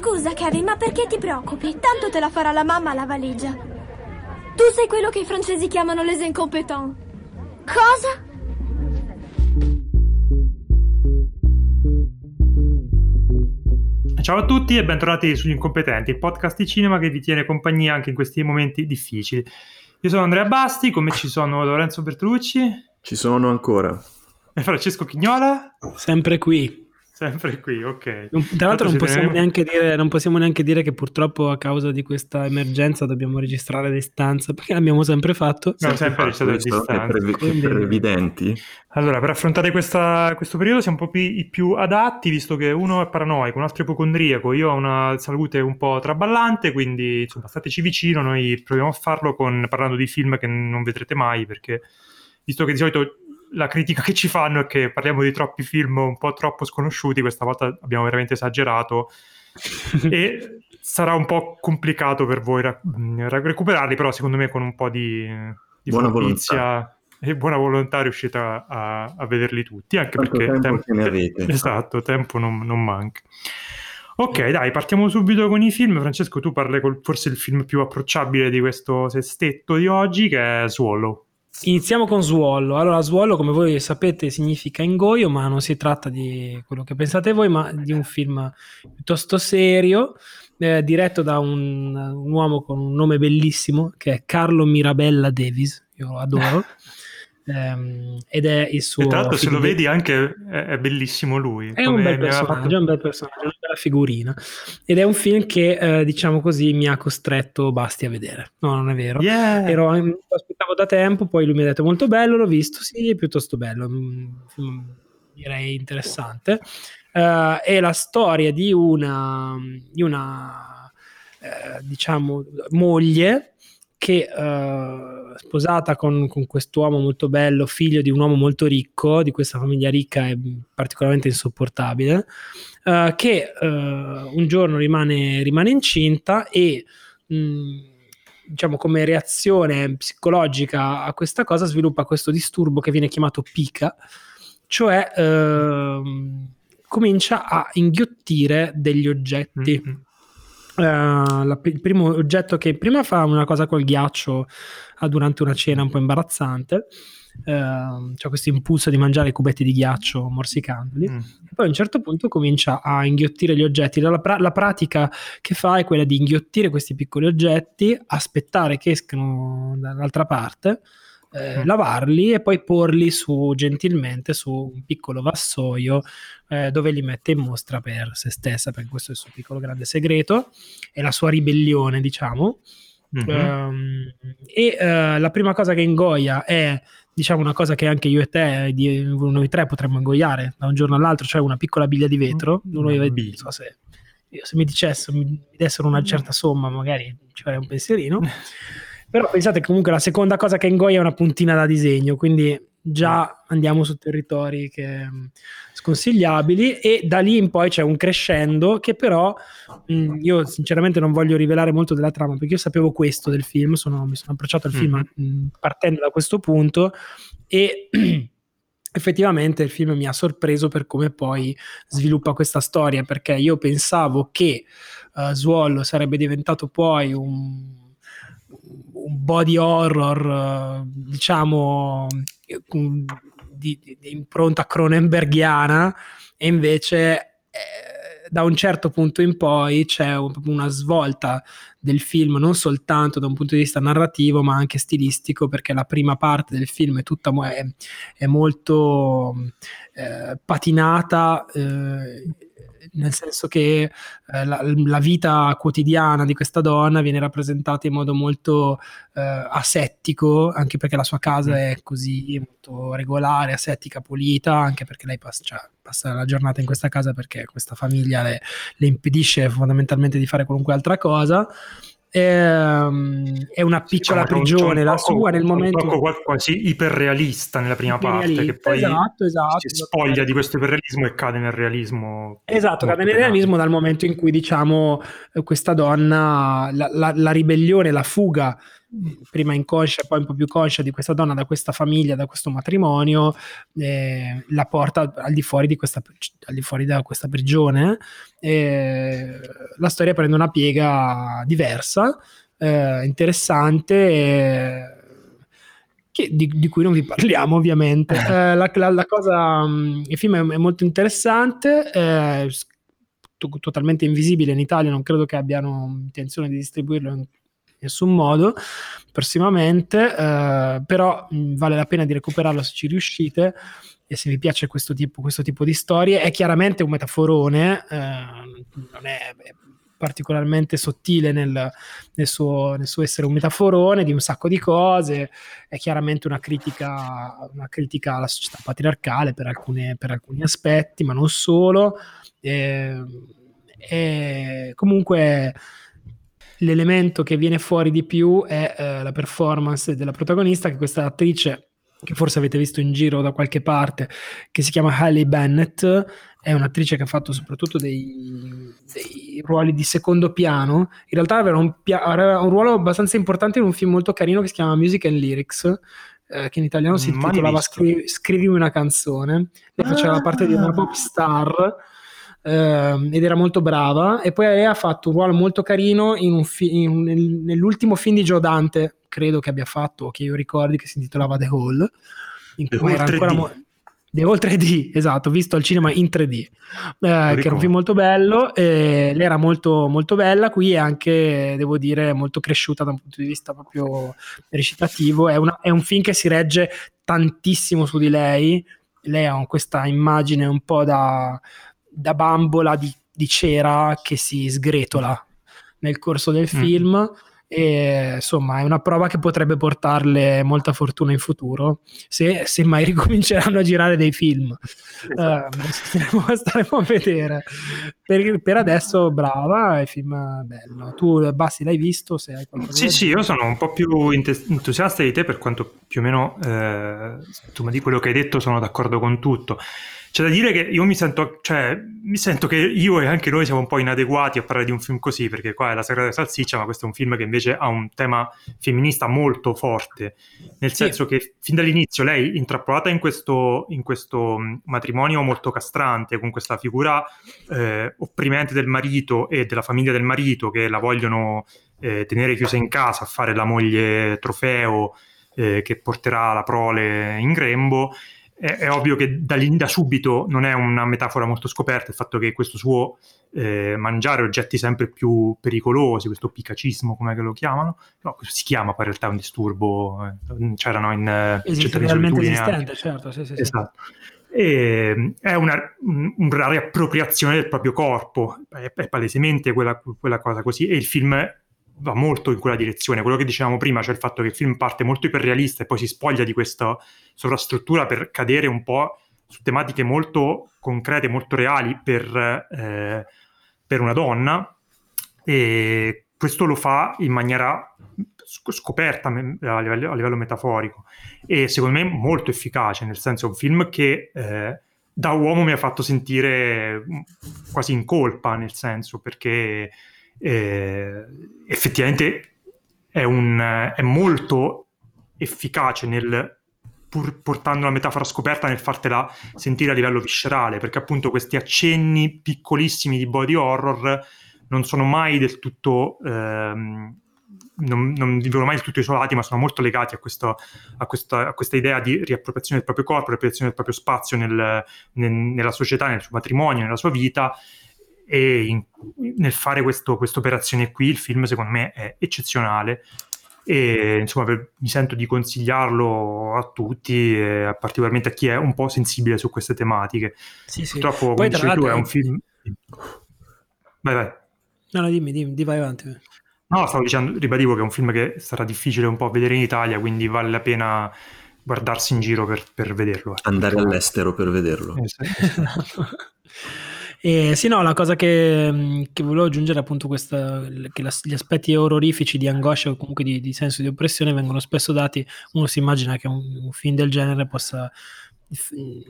Scusa, Kevin, ma perché ti preoccupi? Tanto te la farà la mamma la valigia. Tu sei quello che i francesi chiamano les incompetents. Cosa? Ciao a tutti e bentornati sugli Incompetenti, il podcast di cinema che vi tiene compagnia anche in questi momenti difficili. Io sono Andrea Basti, con me ci sono Lorenzo Bertolucci. Ci sono ancora. E Francesco Chignola. Sempre qui. Sempre qui, ok. Tra l'altro non possiamo, neanche dire, non possiamo, neanche dire, che purtroppo a causa di questa emergenza dobbiamo registrare a distanza, perché l'abbiamo sempre fatto. No, sempre registrato a distanza. Previ- Quindi... Previdenti. Allora, per affrontare questa, questo periodo siamo proprio i più adatti, visto che uno è paranoico, un altro è ipocondriaco, io ho una salute un po' traballante, quindi insomma stateci vicino, noi proviamo a farlo con, parlando di film che non vedrete mai, perché visto che di solito la critica che ci fanno è che parliamo di troppi film un po' troppo sconosciuti, questa volta abbiamo veramente esagerato e sarà un po' complicato per voi ra- recuperarli, però secondo me con un po' di, di buona volontà e buona volontà riuscite a, a, a vederli tutti, anche Quanto perché tempo, tempo ne avete. Esatto, tempo non, non manca. Ok, dai, partiamo subito con i film. Francesco, tu parli con forse il film più approcciabile di questo sestetto di oggi, che è Swallow. Iniziamo con Swallow. Allora, Swallow, come voi sapete, significa ingoio, ma non si tratta di quello che pensate voi, ma di un film piuttosto serio, eh, diretto da un, un, uomo con un nome bellissimo, che è Carlo Mirabella Davis. Io lo adoro. Um, ed è il suo. E tra l'altro, se lo vedi, anche è, bellissimo lui. È un bel personaggio, fatto... è un bel personaggio, una bella figurina. Ed è un film che, eh, diciamo così, mi ha costretto Basti a vedere. No, non è vero. Yeah. Ero, aspettavo da tempo, poi lui mi ha detto molto bello, l'ho visto, sì, è piuttosto bello. Film, direi interessante. Uh, è la storia di una, di una eh, diciamo, moglie che uh, sposata con, con quest'uomo molto bello, figlio di un uomo molto ricco, di questa famiglia ricca e particolarmente insopportabile, uh, che uh, un giorno rimane, rimane incinta e mh, diciamo come reazione psicologica a questa cosa sviluppa questo disturbo che viene chiamato pica, cioè ehm, comincia a inghiottire degli oggetti. Mm-hmm Uh, la, il primo oggetto che prima fa una cosa col ghiaccio uh, durante una cena un po' imbarazzante, uh, c'è questo impulso di mangiare cubetti di ghiaccio morsicandoli, mm. e poi a un certo punto comincia a inghiottire gli oggetti. La, pra- la, pratica che fa è quella di inghiottire questi piccoli oggetti, aspettare che escano dall'altra parte. Eh, lavarli e poi porli su gentilmente su un piccolo vassoio eh, dove li mette in mostra per se stessa, perché questo è il suo piccolo grande segreto, è la sua ribellione, diciamo. Mm-hmm. Um, e uh, la prima cosa che ingoia è diciamo una cosa che anche io e te, di, noi tre potremmo ingoiare da un giorno all'altro, cioè una piccola biglia di vetro. Non lo non so se, se mi dicessero, mi dessero una certa somma, magari ci farei un pensierino. Però pensate comunque la seconda cosa che ingoia è una puntina da disegno, quindi già andiamo su territori che, mm, sconsigliabili e da lì in poi c'è un crescendo che però mh, mm, io sinceramente non voglio rivelare molto della trama perché io sapevo questo del film, sono, mi sono approcciato al film mm-hmm. mh, partendo da questo punto e effettivamente il film mi ha sorpreso per come poi sviluppa questa storia perché io pensavo che uh, Swallow sarebbe diventato poi un un body horror, diciamo, di, di, di impronta cronenberghiana, e invece eh, da un certo punto in poi c'è una svolta del film, non soltanto da un punto di vista narrativo, ma anche stilistico, perché la prima parte del film è tutta è, è molto eh, patinata. Eh, nel senso che eh, la, la, vita quotidiana di questa donna viene rappresentata in modo molto eh, asettico, anche perché la sua casa mm. è così molto regolare, asettica, pulita, anche perché lei passa, cioè, passa la giornata in questa casa perché questa famiglia le, le impedisce fondamentalmente di fare qualunque altra cosa ehm, è una piccola sì, prigione la poco, sua nel momento poco quasi iperrealista nella prima parte che poi esatto, esatto, si spoglia esatto. di questo iperrealismo e cade nel realismo esatto cade nel realismo dal momento in cui diciamo questa donna la, la, la ribellione la fuga prima inconscia, poi un po' più conscia di questa donna, da questa famiglia, da questo matrimonio, eh, la porta al di fuori, di questa, al di fuori da questa prigione. Eh, la storia prende una piega diversa, eh, interessante. Eh, che, di, di, cui non vi parliamo ovviamente. Eh, la, la, la, cosa, mm, il film è, è molto interessante, eh, totalmente invisibile in Italia, non credo che abbiano intenzione di distribuirlo in nessun modo prossimamente, eh, però mh, mm, vale la pena di recuperarlo se ci riuscite e se vi piace questo tipo, questo tipo di storie. È chiaramente un metaforone, eh, non è, è particolarmente sottile nel, nel, suo, nel, suo, essere un metaforone di un sacco di cose, è chiaramente una critica, una critica alla società patriarcale per, alcune, per alcuni aspetti, ma non solo. E, e comunque l'elemento che viene fuori di più è eh, la performance della protagonista, che questa attrice che forse avete visto in giro da qualche parte, che si chiama Hailey Bennett, è un'attrice che ha fatto soprattutto dei, dei ruoli di secondo piano. In realtà aveva un, aveva un, ruolo abbastanza importante in un film molto carino che si chiama Music and Lyrics, eh, che in italiano si intitolava Scri- Scrivimi una canzone. Lei faceva la parte di una pop star. Uh, ed era molto brava. E poi lei ha fatto un ruolo molto carino in fi- in, nel, nell'ultimo film di Joe Dante credo che abbia fatto che io ricordi che si intitolava The Hall in cui era ancora mo- The Hall 3D, esatto, visto al cinema in 3D, eh, che era un film molto bello, eh, lei era molto, molto bella. Qui e anche, devo dire, molto cresciuta da un punto di vista proprio recitativo, è, una, è un film che si regge tantissimo su di lei, lei ha questa immagine un po' da, da bambola di, di, cera che si sgretola nel corso del mm. film. E insomma è una prova che potrebbe portarle molta fortuna in futuro se, se mai ricominceranno a girare dei film. Uh, staremo, staremo, a vedere. Per, per, adesso brava è film bello. Tu Bassi l'hai visto? Sì sì io sono un po' più entusiasta di te per quanto più o meno eh, insomma di quello che hai detto sono d'accordo con tutto c'è da dire che io mi sento, cioè, mi sento che io e anche noi siamo un po' inadeguati a parlare di un film così, perché qua è La Sagrada Salsiccia, ma questo è un film che invece ha un tema femminista molto forte, nel senso sì. che fin dall'inizio lei, intrappolata in questo, in questo matrimonio molto castrante, con questa figura eh, opprimente del marito e della famiglia del marito che la vogliono eh, tenere chiusa in casa a fare la moglie trofeo eh, che porterà la prole in grembo, è, è ovvio che da, lì, da, subito non è una metafora molto scoperta il fatto che questo suo eh, mangiare oggetti sempre più pericolosi, questo picacismo, come lo chiamano, no, si chiama in realtà un disturbo, eh, c'erano in eh, Esiste realmente esistente, certo, sì, sì, esatto. E, è una, una, riappropriazione del proprio corpo, è, è palesemente quella, quella cosa così, e il film va molto in quella direzione. Quello che dicevamo prima, cioè il fatto che il film parte molto iperrealista e poi si spoglia di questa sovrastruttura per cadere un po' su tematiche molto concrete, molto reali per, eh, per una donna. E questo lo fa in maniera scoperta a livello, a livello, metaforico e secondo me molto efficace, nel senso è un film che eh, da uomo mi ha fatto sentire quasi in colpa, nel senso perché eh, effettivamente è, un, è, molto efficace nel pur portando la metafora scoperta nel fartela sentire a livello viscerale, perché appunto questi accenni piccolissimi di body horror non sono mai del tutto ehm, non, non, vivono mai del tutto isolati, ma sono molto legati a, questo, a, questa, a, questa, idea di riappropriazione del proprio corpo, riappropriazione del proprio spazio nel, nel, nella società, nel suo matrimonio, nella sua vita, e in, nel fare questa operazione qui il film secondo me è eccezionale. E insomma per, mi sento di consigliarlo a tutti eh, particolarmente a chi è un po' sensibile su queste tematiche. Sì, sì. purtroppo Poi, come dicevi tu è un film vai vai. No, no dimmi, dimmi, dimmi vai avanti. No stavo dicendo ribadivo che è un film che sarà difficile un po' vedere in Italia quindi vale la pena guardarsi in giro per, per vederlo andare all'estero per vederlo. Esatto. E sì, no, la cosa che, che volevo aggiungere è appunto questa, che la, gli aspetti orrorifici di angoscia o comunque di, di, senso di oppressione vengono spesso dati, uno si immagina che un, un film del genere possa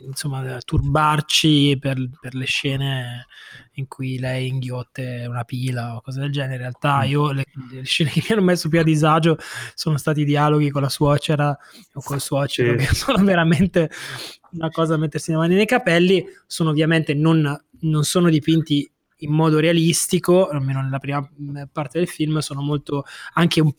insomma, turbarci per, per, le scene in cui lei inghiotte una pila o cose del genere. In realtà mm. io le, le scene che mi hanno messo più a disagio sono stati i dialoghi con la suocera o col suocero, sì. che sono veramente una cosa da mettersi le mani nei capelli. Sono ovviamente non, non sono dipinti in modo realistico, almeno nella prima mm, parte del film, sono molto anche un,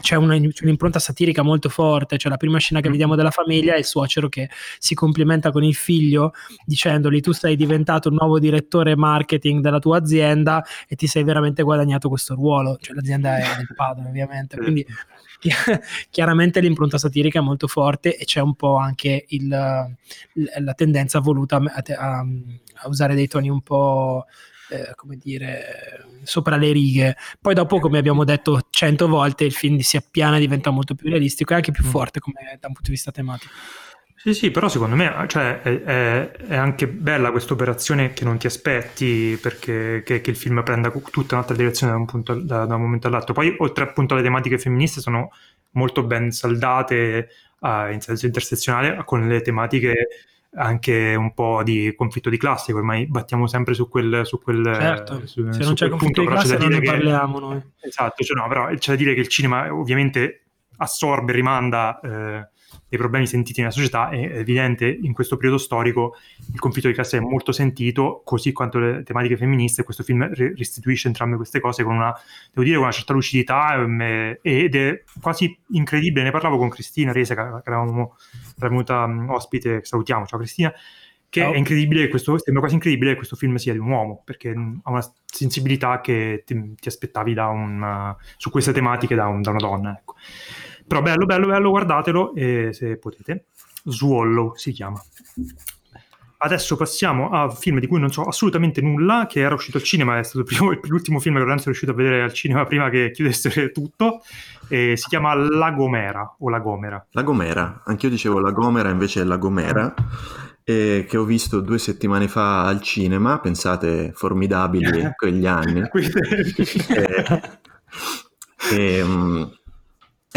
c'è, una, un'impronta satirica molto forte. Cioè, la prima scena che mm. vediamo della famiglia è il suocero che si complimenta con il figlio dicendogli: Tu sei diventato il nuovo direttore marketing della tua azienda e ti sei veramente guadagnato questo ruolo. Cioè, l'azienda è del padre, ovviamente. Quindi chiaramente l'impronta satirica è molto forte e c'è un po' anche il, la tendenza voluta a, a, a usare dei toni un po' eh, come dire, sopra le righe. Poi dopo, come abbiamo detto cento volte, il film si appiana e diventa molto più realistico e anche più mm. forte come, da un punto di vista tematico. Sì, sì, però secondo me cioè, è, è, è, anche bella questa operazione che non ti aspetti perché che, che il film prenda tutta un'altra direzione da un, punto, da, da un momento all'altro. Poi, oltre appunto alle tematiche femministe, sono molto ben saldate uh, in senso intersezionale con le tematiche anche un po' di conflitto di classe, ormai battiamo sempre su quel, su quel, certo. su, se non c'è conflitto punto, di classe non ne parliamo noi. Esatto, cioè no, però c'è da dire che il cinema ovviamente assorbe, rimanda eh, dei problemi sentiti nella società, è evidente in questo periodo storico il conflitto di classe è molto sentito, così quanto le tematiche femministe, questo film restituisce entrambe queste cose con una, devo dire, con una certa lucidità um, ed è quasi incredibile, ne parlavo con Cristina Rese, che, eravamo, era venuta um, ospite, salutiamo, ciao Cristina, che oh. è incredibile, questo, sembra quasi incredibile che questo film sia di un uomo, perché ha una sensibilità che ti, ti aspettavi un, su queste tematiche da, un, da una donna, ecco. Però bello, bello, bello, guardatelo e se potete. Swallow si chiama. Adesso passiamo a un film di cui non so assolutamente nulla, che era uscito al cinema, è stato primo, l'ultimo film che Lorenzo è riuscito a vedere al cinema prima che chiudesse tutto, e si chiama La Gomera o La Gomera. La Gomera, anch'io dicevo La Gomera, invece è La Gomera, eh, che ho visto due settimane fa al cinema, pensate, formidabili quegli anni. e, e, um,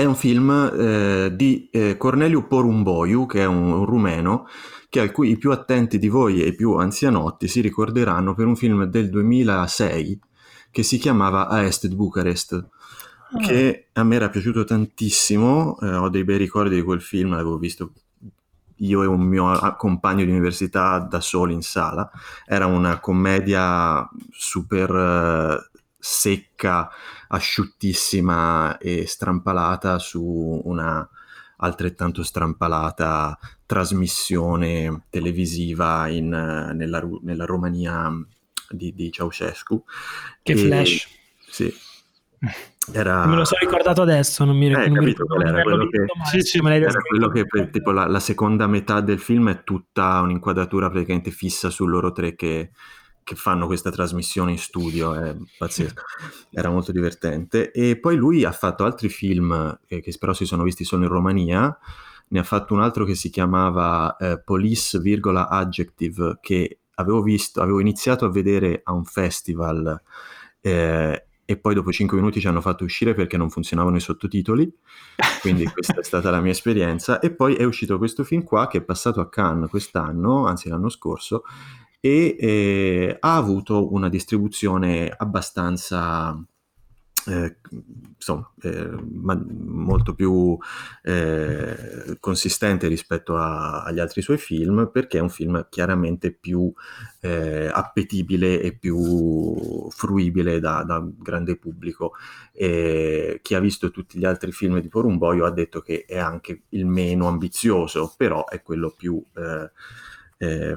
è un film eh, di eh, Corneliu Porumboiu, che è un, un rumeno, che a cui i più attenti di voi e i più anzianotti si ricorderanno per un film del 2006 che si chiamava A Est di Bucarest, ah. che a me era piaciuto tantissimo, eh, ho dei bei ricordi di quel film, l'avevo visto io e un mio compagno di università da soli in sala, era una commedia super eh, secca, asciuttissima e strampalata su una altrettanto strampalata trasmissione televisiva in, nella, nella, Romania di, di Ceausescu. Che e, flash! Sì. Era... Me lo sono ricordato adesso, non mi, eh, non mi ricordo. Era quello che, sì, sì, era quello che per, tipo, la, la, seconda metà del film è tutta un'inquadratura praticamente fissa su loro tre che che fanno questa trasmissione in studio, è pazzesco, era molto divertente. E poi lui ha fatto altri film eh, che però si sono visti solo in Romania, ne ha fatto un altro che si chiamava eh, Police, virgola, Adjective, che avevo visto, avevo iniziato a vedere a un festival eh, e poi dopo 5 minuti ci hanno fatto uscire perché non funzionavano i sottotitoli, quindi questa è stata la mia esperienza. E poi è uscito questo film qua che è passato a Cannes quest'anno, anzi l'anno scorso, e eh, ha avuto una distribuzione abbastanza eh, insomma, eh, molto più eh, consistente rispetto a, agli altri suoi film perché è un film chiaramente più eh, appetibile e più fruibile da, da grande pubblico. Chi ha visto tutti gli altri film di Porumboio ha detto che è anche il meno ambizioso, però è quello più eh, eh,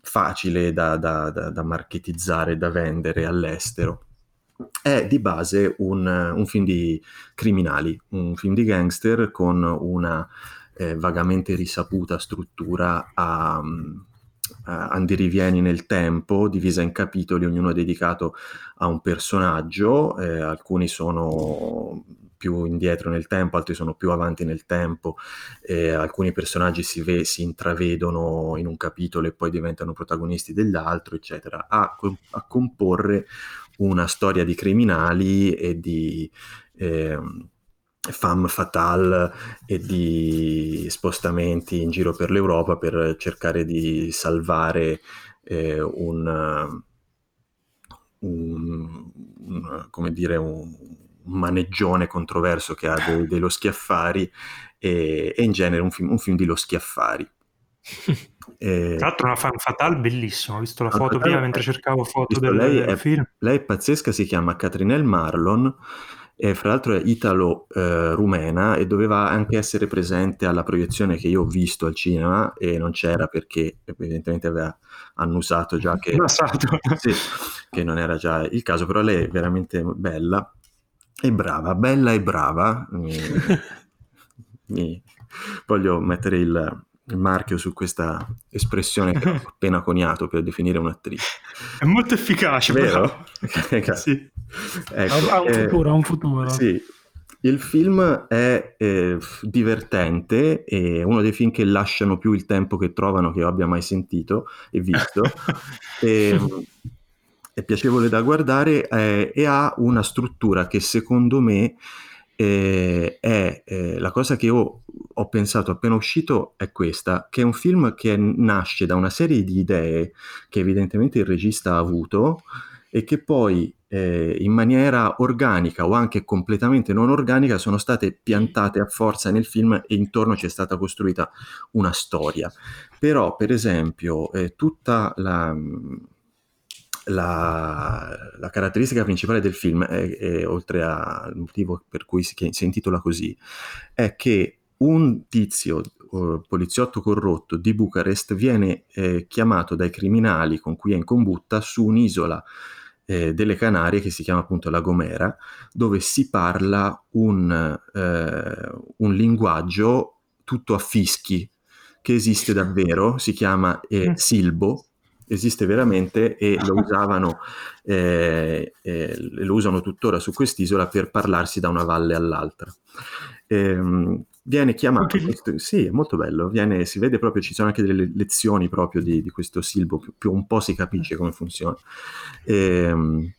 facile da, da, da, da marketizzare, da vendere all'estero. È di base un, un, film di criminali, un film di gangster con una eh, vagamente risaputa struttura a, a andirivieni nel tempo, divisa in capitoli, ognuno dedicato a un personaggio, eh, alcuni sono più indietro nel tempo, altri sono più avanti nel tempo, eh, alcuni personaggi si, ve- si, intravedono in un capitolo e poi diventano protagonisti dell'altro, eccetera, a, a comporre una storia di criminali e di... Eh, femme fatale e di spostamenti in giro per l'Europa per cercare di salvare eh, un, un, un, come dire, un, maneggione controverso che ha de, dello Schiaffari e, e, in genere un film, un film di Lo Schiaffari. E... Tra l'altro una fan fatale bellissima, ho visto la foto prima mentre cercavo foto del, lei del è, film. Lei è pazzesca, si chiama Catrinelle Marlon e fra l'altro è italo-rumena eh, e doveva anche essere presente alla proiezione che io ho visto al cinema e non c'era perché evidentemente aveva annusato già che, sì, che non era già il caso, però lei è veramente bella e brava, bella e brava. Mi, mi voglio mettere il, il marchio su questa espressione che ho appena coniato per definire un'attrice. È molto efficace, vero? sì. Ecco, ha un eh, futuro, ha un futuro. Sì. Il film è eh, divertente, è uno dei film che lasciano più il tempo che trovano che io abbia mai sentito e visto. e, è piacevole da guardare eh, e ha una struttura che secondo me eh, è eh, la cosa che io ho pensato appena uscito è questa, che è un film che nasce da una serie di idee che evidentemente il regista ha avuto e che poi eh, in maniera organica o anche completamente non organica sono state piantate a forza nel film e intorno c'è stata costruita una storia. Però, per esempio, eh, tutta la la, la, caratteristica principale del film, è, è, oltre al motivo per cui si, si, intitola così, è che un tizio uh, poliziotto corrotto di Bucarest viene eh, chiamato dai criminali con cui è in combutta su un'isola eh, delle Canarie che si chiama appunto La Gomera, dove si parla un, eh, un linguaggio tutto a fischi che esiste davvero, si chiama eh, mm. Silbo esiste veramente e lo usavano eh, eh, lo usano tuttora su quest'isola per parlarsi da una valle all'altra. Eh, viene chiamato, questo, sì, è molto bello, viene, si vede proprio, ci sono anche delle lezioni proprio di, di questo silbo, più, più, un po' si capisce come funziona. Ehm,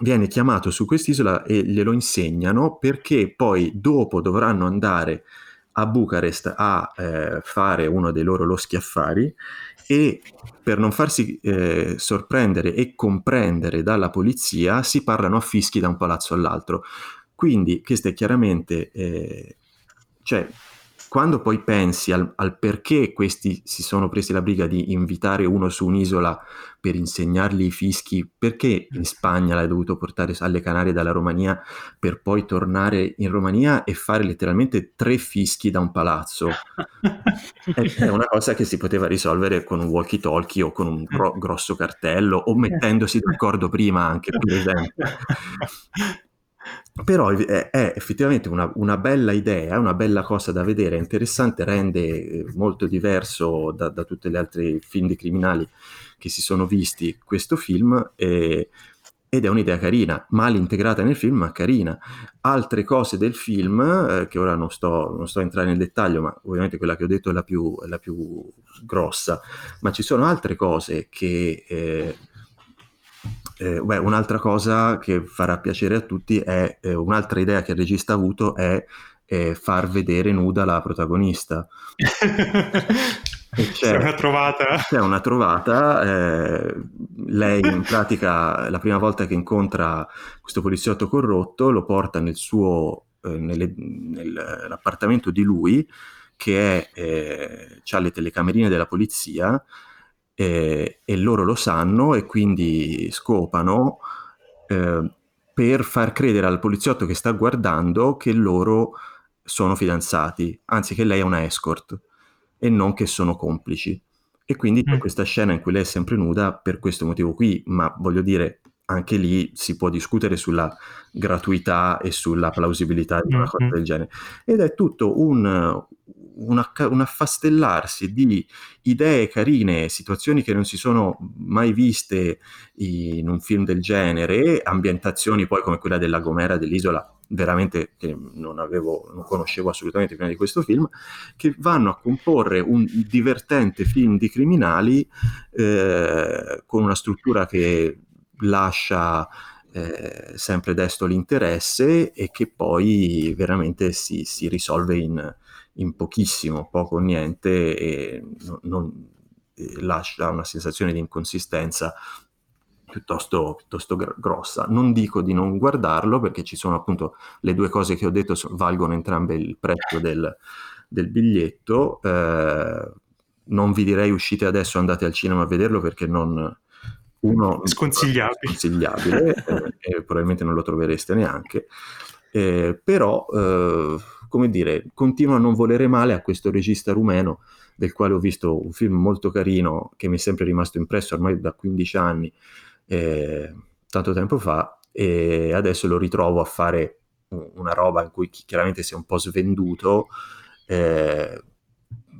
viene chiamato su quest'isola e glielo insegnano perché poi dopo dovranno andare a Bucarest a eh, fare uno dei loro loschi affari e per non farsi eh, sorprendere e comprendere dalla polizia si parlano a fischi da un palazzo all'altro. Quindi questo è chiaramente, eh, cioè quando poi pensi al, al, perché questi si sono presi la briga di invitare uno su un'isola per insegnargli i fischi, perché in Spagna l'hai dovuto portare alle Canarie dalla Romania per poi tornare in Romania e fare letteralmente tre fischi da un palazzo? è, una cosa che si poteva risolvere con un walkie talkie o con un gro- grosso cartello o mettendosi d'accordo prima anche, per esempio. Però è, è effettivamente una, una, bella idea, una bella cosa da vedere, è interessante, rende eh, molto diverso da, da tutti gli altri film di criminali che si sono visti questo film e, ed è un'idea carina, mal integrata nel film, ma carina. Altre cose del film, eh, che ora non sto, non sto a entrare nel dettaglio, ma ovviamente quella che ho detto è la più, è la più grossa, ma ci sono altre cose che... Eh, eh, beh, un'altra cosa che farà piacere a tutti è eh, un'altra idea che il regista ha avuto è eh, far vedere nuda la protagonista. c'è, una trovata. C'è una trovata. Eh, lei in pratica la prima volta che incontra questo poliziotto corrotto lo porta nel suo, eh, nelle, nell'appartamento di lui che è, eh, ha le telecamerine della polizia eh, e loro lo sanno e quindi scopano eh, per far credere al poliziotto che sta guardando che loro sono fidanzati, anzi che lei è una escort e non che sono complici. E quindi c'è mm. questa scena in cui lei è sempre nuda per questo motivo qui, ma voglio dire, anche lì si può discutere sulla gratuità e sulla plausibilità di una cosa del genere. Ed è tutto un, un, un affastellarsi di idee carine, situazioni che non si sono mai viste in un film del genere, ambientazioni poi come quella della Gomera dell'isola, veramente che non avevo, non conoscevo assolutamente prima di questo film, che vanno a comporre un divertente film di criminali eh, con una struttura che lascia eh, sempre desto l'interesse e che poi veramente si, si risolve in, in, pochissimo, poco o niente e non, non lascia una sensazione di inconsistenza piuttosto, piuttosto grossa. Non dico di non guardarlo perché ci sono appunto le due cose che ho detto valgono entrambe il prezzo del, del biglietto. Eh, non vi direi uscite adesso, andate al cinema a vederlo perché non, uno sconsigliabile, sconsigliabile eh, e probabilmente non lo trovereste neanche. Eh, però, eh, come dire, continuo a non volere male a questo regista rumeno del quale ho visto un film molto carino che mi è sempre rimasto impresso ormai da 15 anni, eh, tanto tempo fa, e adesso lo ritrovo a fare una roba in cui chiaramente si è un po' svenduto, eh,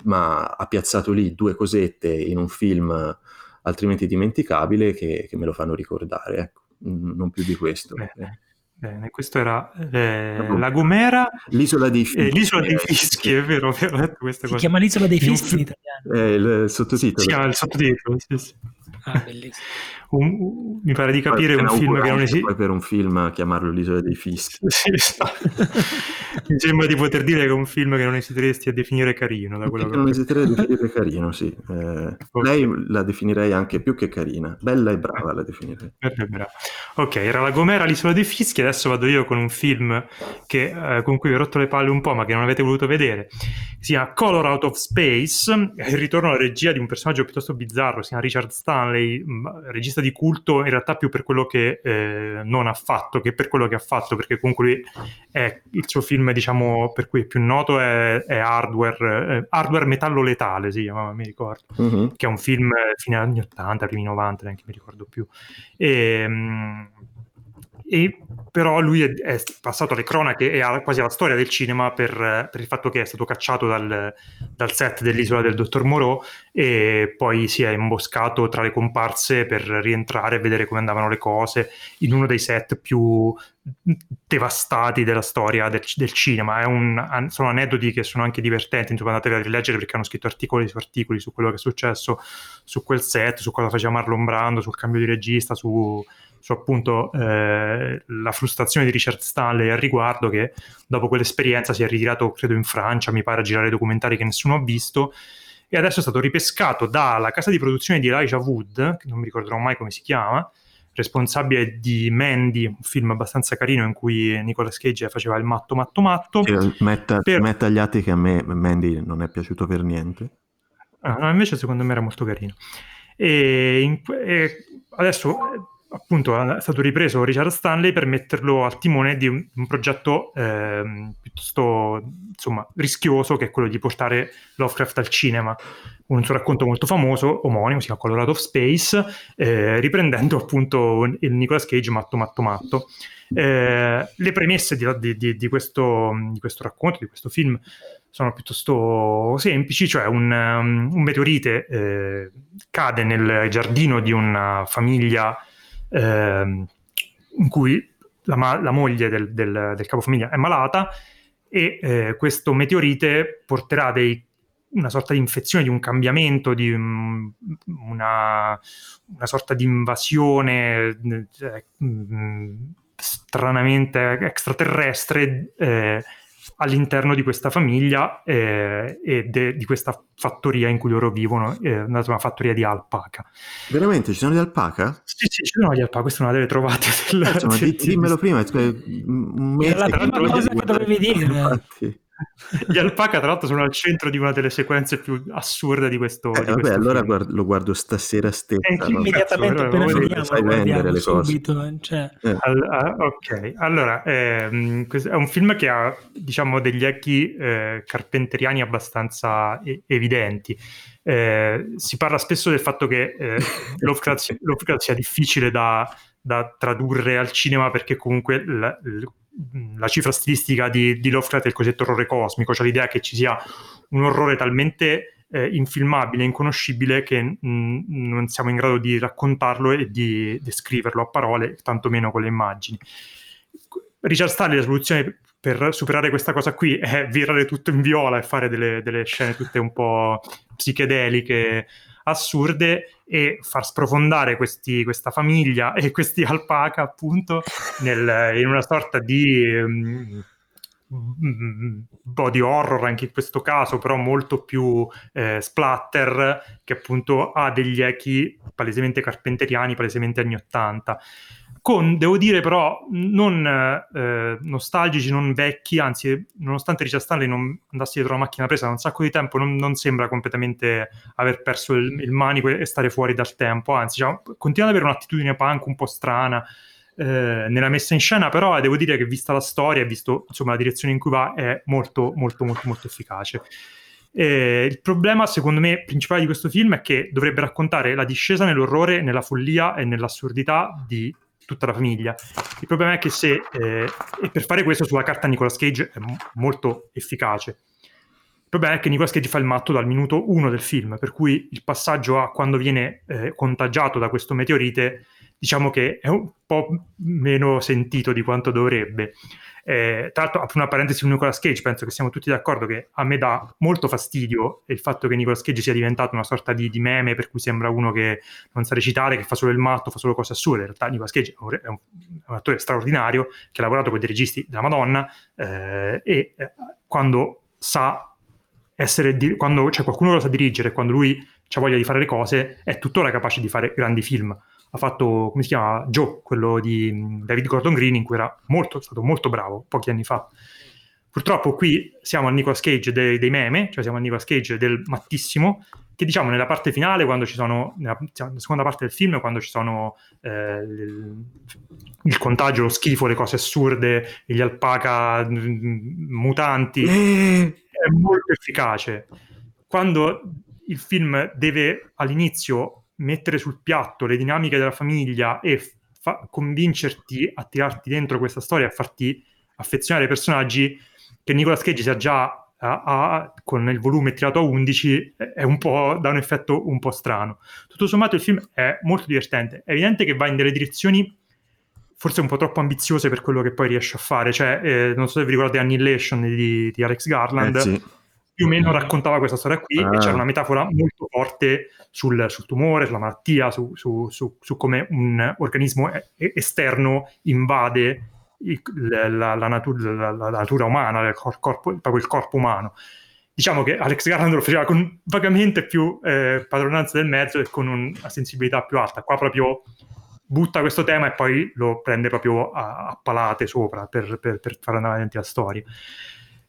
ma ha piazzato lì due cosette in un film altrimenti dimenticabile che, che me lo fanno ricordare, ecco, non più di questo. Bene. Bene, questo era eh, La Gomera, l'isola dei fischi. Eh, l'isola dei fischi, è vero, si cosa. chiama l'isola dei fischi in italiano. È il sottotitolo. Si chiama il sottotitolo, sì, sì. Ah, un, mi pare di capire un film che non esiste. Poi per un film chiamarlo L'isola dei fischi. Sì, esatto. mi sembra di poter dire che è un film che non esiteresti a definire carino. Da quello che non esiterei a definire carino, sì. Eh, okay. Lei la definirei anche più che carina. Bella e brava la definirei. Brava. Ok, era La Gomera, L'isola dei fischi. Adesso vado io con un film che, eh, con cui vi ho rotto le palle un po', ma che non avete voluto vedere. Si chiama Color Out of Space. Il ritorno alla regia di un personaggio piuttosto bizzarro. Si chiama Richard Stanley, regista di culto in realtà più per quello che eh, non ha fatto che per quello che ha fatto, perché comunque lui è, il suo film, diciamo, per cui è più noto è, è Hardware, eh, Hardware Metallo Letale, si chiamava, mi ricordo, uh-huh. che è un film fine anni 80, primi 90, neanche mi ricordo più. E, mh, e però lui è, è, passato alle cronache e ha quasi alla storia del cinema per, per il fatto che è stato cacciato dal, dal, set dell'isola del dottor Moreau e poi si è imboscato tra le comparse per rientrare e vedere come andavano le cose in uno dei set più devastati della storia del, del cinema. Un, sono aneddoti che sono anche divertenti, insomma andatevi a rileggere perché hanno scritto articoli su articoli su quello che è successo su quel set, su cosa faceva Marlon Brando, sul cambio di regista, su su appunto eh, la frustrazione di Richard Stanley al riguardo che dopo quell'esperienza si è ritirato credo in Francia, mi pare a girare documentari che nessuno ha visto e adesso è stato ripescato dalla casa di produzione di Elijah Wood, che non mi ricorderò mai come si chiama, responsabile di Mandy, un film abbastanza carino in cui Nicolas Cage faceva il matto matto matto. metta, per... metta agli atti che a me Mandy non è piaciuto per niente. Ah, no, invece secondo me era molto carino. E, in, e adesso appunto è stato ripreso Richard Stanley per metterlo al timone di un, un progetto eh, piuttosto insomma, rischioso che è quello di portare Lovecraft al cinema un suo racconto molto famoso, omonimo, si chiama Colorado of Space, eh, riprendendo appunto il Nicolas Cage matto matto matto. Eh, le premesse di, di, di, questo, di, questo, racconto, di questo film, sono piuttosto semplici, cioè un, um, un meteorite eh, cade nel giardino di una famiglia ehm, in cui la, la moglie del, del, del, capofamiglia è malata e eh, questo meteorite porterà dei, una sorta di infezione, di un cambiamento, di um, una, una, sorta di invasione eh, stranamente extraterrestre eh, all'interno di questa famiglia eh, e de, di questa fattoria in cui loro vivono, eh, una fattoria di alpaca. Veramente ci sono gli alpaca? Sì, sì, ci sono gli alpaca, questa è una delle trovate del... Eh, ma dimmelo prima, cioè, un mese... La prima cosa che dovevi dire. Infatti. Gli alpaca, tra l'altro, sono al centro di una delle sequenze più assurde di questo. Eh, di vabbè, allora guard- lo guardo stasera stessa. E no? immediatamente Cazzo, appena finiamo, sai vendere le subito. Cose. Cioè. Eh. All- uh, ok, allora ehm, è un film che ha diciamo degli echi eh, carpenteriani abbastanza e- evidenti. Eh, si parla spesso del fatto che eh, Lovecraft, Lovecraft sia difficile da, da, tradurre al cinema perché comunque la, la cifra stilistica di, di Lovecraft è il cosiddetto orrore cosmico, cioè l'idea che ci sia un orrore talmente eh, infilmabile, inconoscibile, che mh, non siamo in grado di raccontarlo e di descriverlo a parole, tantomeno con le immagini. Richard Stanley la soluzione per superare questa cosa qui è virare tutto in viola e fare delle, delle scene tutte un po' psichedeliche, assurde e far sprofondare questi, questa famiglia e questi alpaca appunto nel, in una sorta di um, body horror anche in questo caso, però molto più eh, splatter, che appunto ha degli echi palesemente carpenteriani, palesemente anni 80 con, devo dire però, non eh, nostalgici, non vecchi, anzi, nonostante Richard Stanley non andassi dietro la macchina presa da un sacco di tempo, non, non sembra completamente aver perso il, il, manico e stare fuori dal tempo, anzi, diciamo, continua ad avere un'attitudine punk un po' strana eh, nella messa in scena, però devo dire che vista la storia e visto insomma, la direzione in cui va, è molto, molto, molto, molto efficace. Eh, il problema, secondo me, principale di questo film è che dovrebbe raccontare la discesa nell'orrore, nella follia e nell'assurdità di tutta la famiglia. Il problema è che se, eh, e per fare questo sulla carta Nicolas Cage è m- molto efficace. Il problema è che Nicolas Cage fa il matto dal minuto uno del film, per cui il passaggio a quando viene eh, contagiato da questo meteorite, diciamo che è un po' meno sentito di quanto dovrebbe. Eh, tra l'altro, apro una parentesi su Nicolas Cage, penso che siamo tutti d'accordo che a me dà molto fastidio il fatto che Nicolas Cage sia diventato una sorta di, di meme per cui sembra uno che non sa recitare, che fa solo il matto, fa solo cose assurde. In realtà Nicolas Cage è un, è un, attore straordinario che ha lavorato con dei registi della Madonna eh, e eh, quando sa essere, di- quando c'è qualcuno lo sa dirigere, quando lui ha voglia di fare le cose, è tuttora capace di fare grandi film ha fatto, come si chiama, Joe, quello di mm, David Gordon Green, in cui era molto, stato molto bravo pochi anni fa. Purtroppo qui siamo al Nicolas Cage dei, dei meme, cioè siamo al Nicolas Cage del mattissimo, che diciamo nella parte finale, quando ci sono, nella, nella seconda parte del film, quando ci sono eh, il, il, contagio, lo schifo, le cose assurde, gli alpaca mm, mutanti, eh. è molto efficace. Quando il film deve all'inizio mettere sul piatto le dinamiche della famiglia e fa- convincerti a tirarti dentro questa storia, a farti affezionare ai personaggi, che Nicolas Cage sia già a, a, con il volume tirato a 11 è un po', dà un effetto un po' strano. Tutto sommato il film è molto divertente, è evidente che va in delle direzioni forse un po' troppo ambiziose per quello che poi riesce a fare, cioè eh, non so se vi ricordate Annihilation di, di Alex Garland, eh sì più o meno raccontava questa storia qui ah. e c'era una metafora molto forte sul, sul tumore, sulla malattia, su, su, su, su, come un organismo esterno invade il, la, la, natura, la, la, natura umana, il corpo, proprio il corpo umano. Diciamo che Alex Garland lo faceva con vagamente più eh, padronanza del mezzo e con una sensibilità più alta. Qua proprio butta questo tema e poi lo prende proprio a, a palate sopra per, per, per fare andare avanti la storia.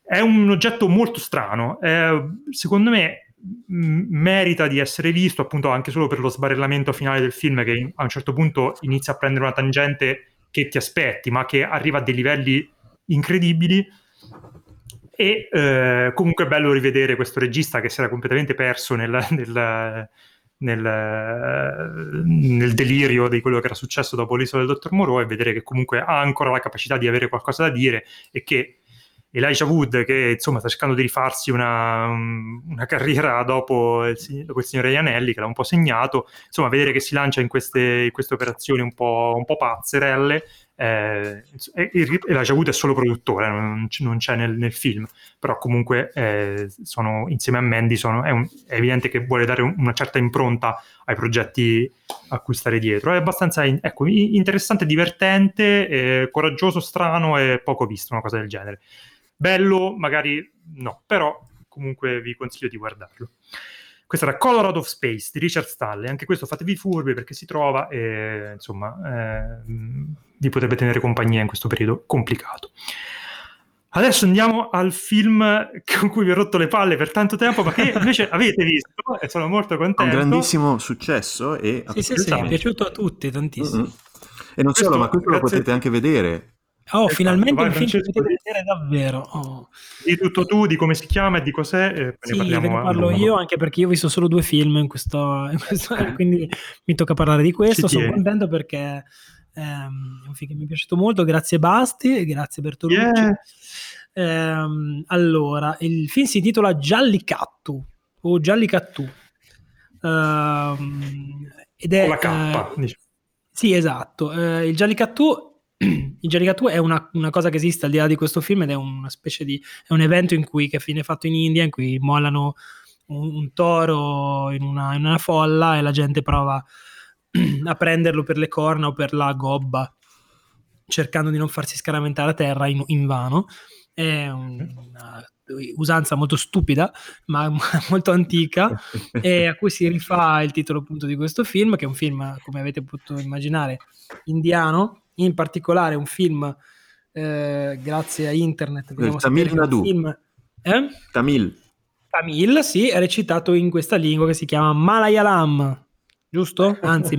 È un oggetto molto strano, eh, secondo me merita di essere visto appunto anche solo per lo sbarellamento finale del film che a un certo punto inizia a prendere una tangente che ti aspetti ma che arriva a dei livelli incredibili. E eh, comunque è bello rivedere questo regista che si era completamente perso nel, nel, nel, nel, delirio di quello che era successo dopo l'isola del dottor Moreau e vedere che comunque ha ancora la capacità di avere qualcosa da dire e che Elijah Wood che insomma sta cercando di rifarsi una, una carriera dopo il, dopo il signore Ianelli che l'ha un po' segnato, insomma vedere che si lancia in queste, in queste operazioni un po', un po' pazzerelle eh, Elijah Wood è solo produttore, non, non c'è nel, nel, film, però comunque eh, sono, insieme a Mandy sono, è, un, è, evidente che vuole dare una certa impronta ai progetti a cui stare dietro. È abbastanza ecco, interessante, divertente, eh, coraggioso, strano e poco visto, una cosa del genere. Bello, magari no, però comunque vi consiglio di guardarlo. Questo era Colorado of Space di Richard Stanley, anche questo fatevi furbi perché si trova e insomma eh, vi potrebbe tenere compagnia in questo periodo complicato. Adesso andiamo al film con cui vi ho rotto le palle per tanto tempo, ma che invece avete visto e sono molto contento. Un grandissimo successo e sì, sì, sì, è piaciuto a tutti tantissimo. Mm-hmm. E non questo, solo, ma questo lo potete anche vedere Oh, esatto, finalmente vai, un film che potete vedere davvero. Oh. Di tutto tu, di come si chiama e di cos'è. E sì, ne, ne parlo io anche perché io ho visto solo due film in questo, in questo quindi mi tocca parlare di questo. Ci Sono tieni. contento perché ehm, è un film che mi è piaciuto molto. Grazie Basti e grazie Bertolucci. Yeah. Ehm, allora, il film si intitola Giallicattu o Giallicattu. Ehm, ed è... Con la K. Eh, sì, esatto. Eh, il Giallicattu il Jarikatu è una, una, cosa che esiste al di là di questo film ed è una specie di è un evento in cui che viene fatto in India in cui mollano un, un toro in una, in una, folla e la gente prova a prenderlo per le corna o per la gobba cercando di non farsi scaramentare a terra in, in vano. È una usanza molto stupida ma molto antica e a cui si rifà il titolo appunto di questo film che è un film come avete potuto immaginare indiano in particolare un film eh, grazie a internet. Il Tamil Nadu. Film, eh? Tamil. Tamil, sì, è recitato in questa lingua che si chiama Malayalam, giusto? Anzi,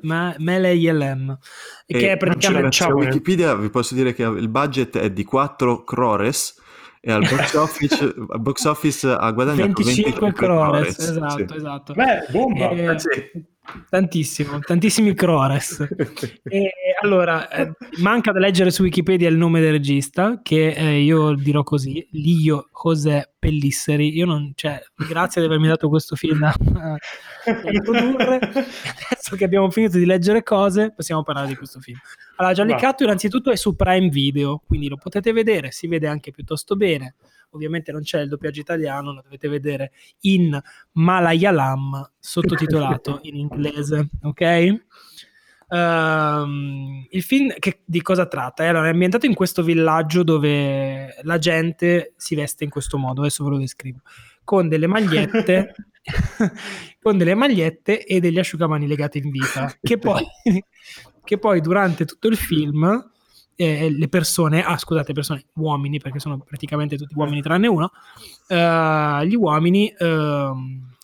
Malayalam, e che è praticamente... Su Wikipedia vi posso dire che il budget è di 4 crores e al box office, box office ha guadagnato 25 crores, crores. Esatto, sì. esatto. Beh, bomba! Eh, sì. Tantissimo, tantissimi crores. e, allora, eh, manca da leggere su Wikipedia il nome del regista, che eh, io dirò così, Lio José Pellisseri. Io non, cioè, grazie di avermi dato questo film da, riprodurre. Adesso che abbiamo finito di leggere cose, possiamo parlare di questo film. Allora, Giallicatto innanzitutto è su Prime Video, quindi lo potete vedere, si vede anche piuttosto bene ovviamente non c'è il doppiaggio italiano, lo dovete vedere in Malayalam sottotitolato in inglese, ok? Uh, il film che, di cosa tratta? Allora, è ambientato in questo villaggio dove la gente si veste in questo modo, adesso ve lo descrivo, con delle magliette, con delle magliette e degli asciugamani legati in vita, che poi, che poi durante tutto il film eh, le persone, ah scusate, persone, uomini, perché sono praticamente tutti uomini tranne uno, eh, gli uomini eh,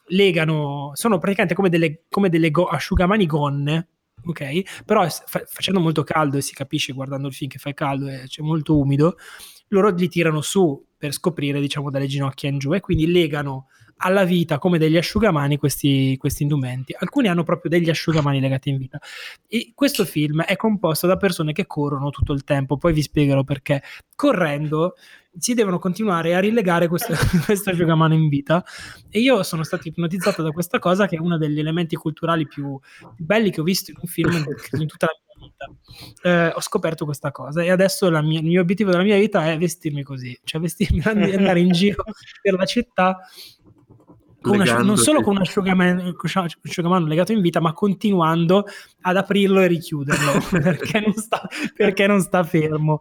legano, sono praticamente come delle, come delle go- asciugamani gonne, ok? Però fa- facendo molto caldo e si capisce guardando il film che fa caldo e c'è molto umido, loro li tirano su per scoprire, diciamo, dalle ginocchia in giù e quindi legano alla vita come degli asciugamani questi, questi indumenti. Alcuni hanno proprio degli asciugamani legati in vita. E questo film è composto da persone che corrono tutto il tempo, poi vi spiegherò perché. Correndo si devono continuare a rilegare questo, questo asciugamano in vita e io sono stato ipnotizzato da questa cosa che è uno degli elementi culturali più, belli che ho visto in un film in tutta la mia. Eh, ho scoperto questa cosa e adesso mia, il mio obiettivo della mia vita è vestirmi così, cioè vestirmi, andare in giro per la città una, non solo con un asciugamano, asciugamano, legato in vita, ma continuando ad aprirlo e richiuderlo perché, non sta, perché non sta fermo.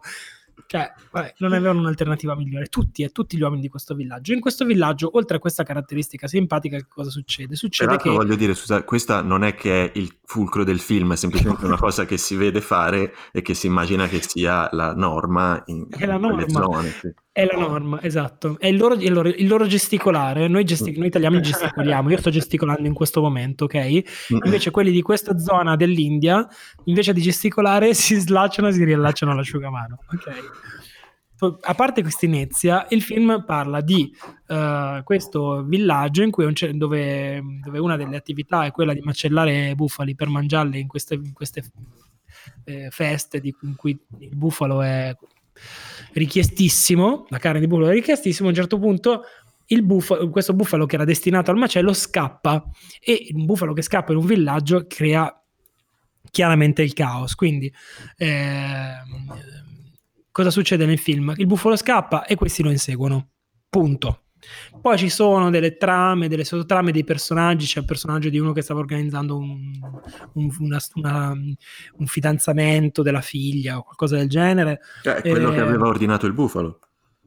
Cioè, vabbè, non avevano un'alternativa migliore. Tutti e tutti gli uomini di questo villaggio. In questo villaggio, oltre a questa caratteristica simpatica, che cosa succede? Succede Peraltro, che. voglio dire, scusa, questa non è che è il fulcro del film, è semplicemente una cosa che si vede fare e che si immagina che sia la norma in, è la norma. Zone, sì. È la norma, esatto. È il loro, il loro, il loro gesticolare. Noi, gestic- noi, italiani gesticoliamo. Io sto gesticolando in questo momento, ok? Invece quelli di questa zona dell'India, invece di gesticolare, si slacciano e si riallacciano all'asciugamano, ok? A parte questa inizia, il film parla di uh, questo villaggio in cui dove, dove, una delle attività è quella di macellare bufali per mangiarli in queste, in queste eh, feste di, in cui il bufalo è richiestissimo, la carne di bufalo è richiestissimo, a un certo punto bufalo, questo bufalo che era destinato al macello scappa e un bufalo che scappa in un villaggio crea chiaramente il caos. Quindi eh, cosa succede nel film? Il bufalo scappa e questi lo inseguono. Punto. Poi ci sono delle trame, delle sottotrame dei personaggi. C'è il personaggio di uno che stava organizzando un, un, una, una, un fidanzamento della figlia o qualcosa del genere. Cioè, è quello eh, che aveva ordinato il bufalo.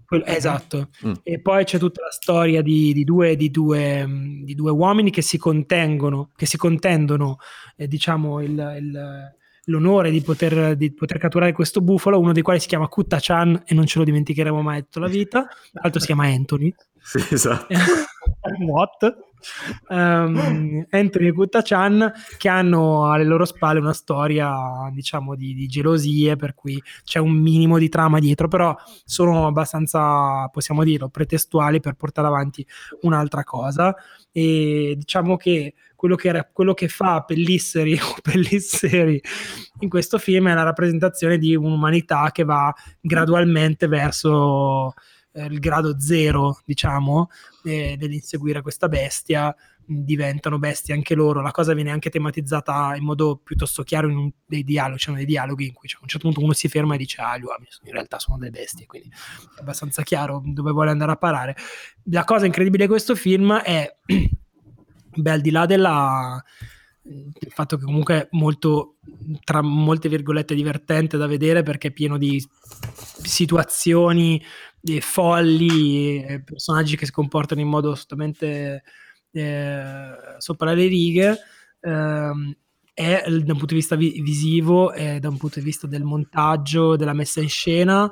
Quello, esatto. Mm. E poi c'è tutta la storia di, di, due, di, due, di, due, uomini che si contengono, che si contendono, eh, diciamo, il, il l'onore di poter, di poter, catturare questo bufalo, uno dei quali si chiama Kutta-chan e non ce lo dimenticheremo mai tutta la vita, l'altro si chiama Anthony. Sì, esatto. What? Um, Anthony e Kutta-chan che hanno alle loro spalle una storia diciamo di, di, gelosie per cui c'è un minimo di trama dietro però sono abbastanza possiamo dirlo pretestuali per portare avanti un'altra cosa e diciamo che quello che, era, quello che fa Pellisseri o Pellisseri in questo film è la rappresentazione di un'umanità che va gradualmente verso eh, il grado zero, diciamo, eh, nell'inseguire questa bestia diventano bestie anche loro. La cosa viene anche tematizzata in modo piuttosto chiaro in un, dei dialoghi, c'erano dei dialoghi in cui cioè, a un certo punto uno si ferma e dice ah, gli uomini in realtà sono delle bestie, quindi è abbastanza chiaro dove vuole andare a parare. La cosa incredibile di questo film è, beh, al di là della il fatto che comunque è molto tra molte virgolette divertente da vedere perché è pieno di situazioni di folli e personaggi che si comportano in modo assolutamente eh, sopra le righe. Eh, è da un punto di vista vi- visivo e da un punto di vista del montaggio della messa in scena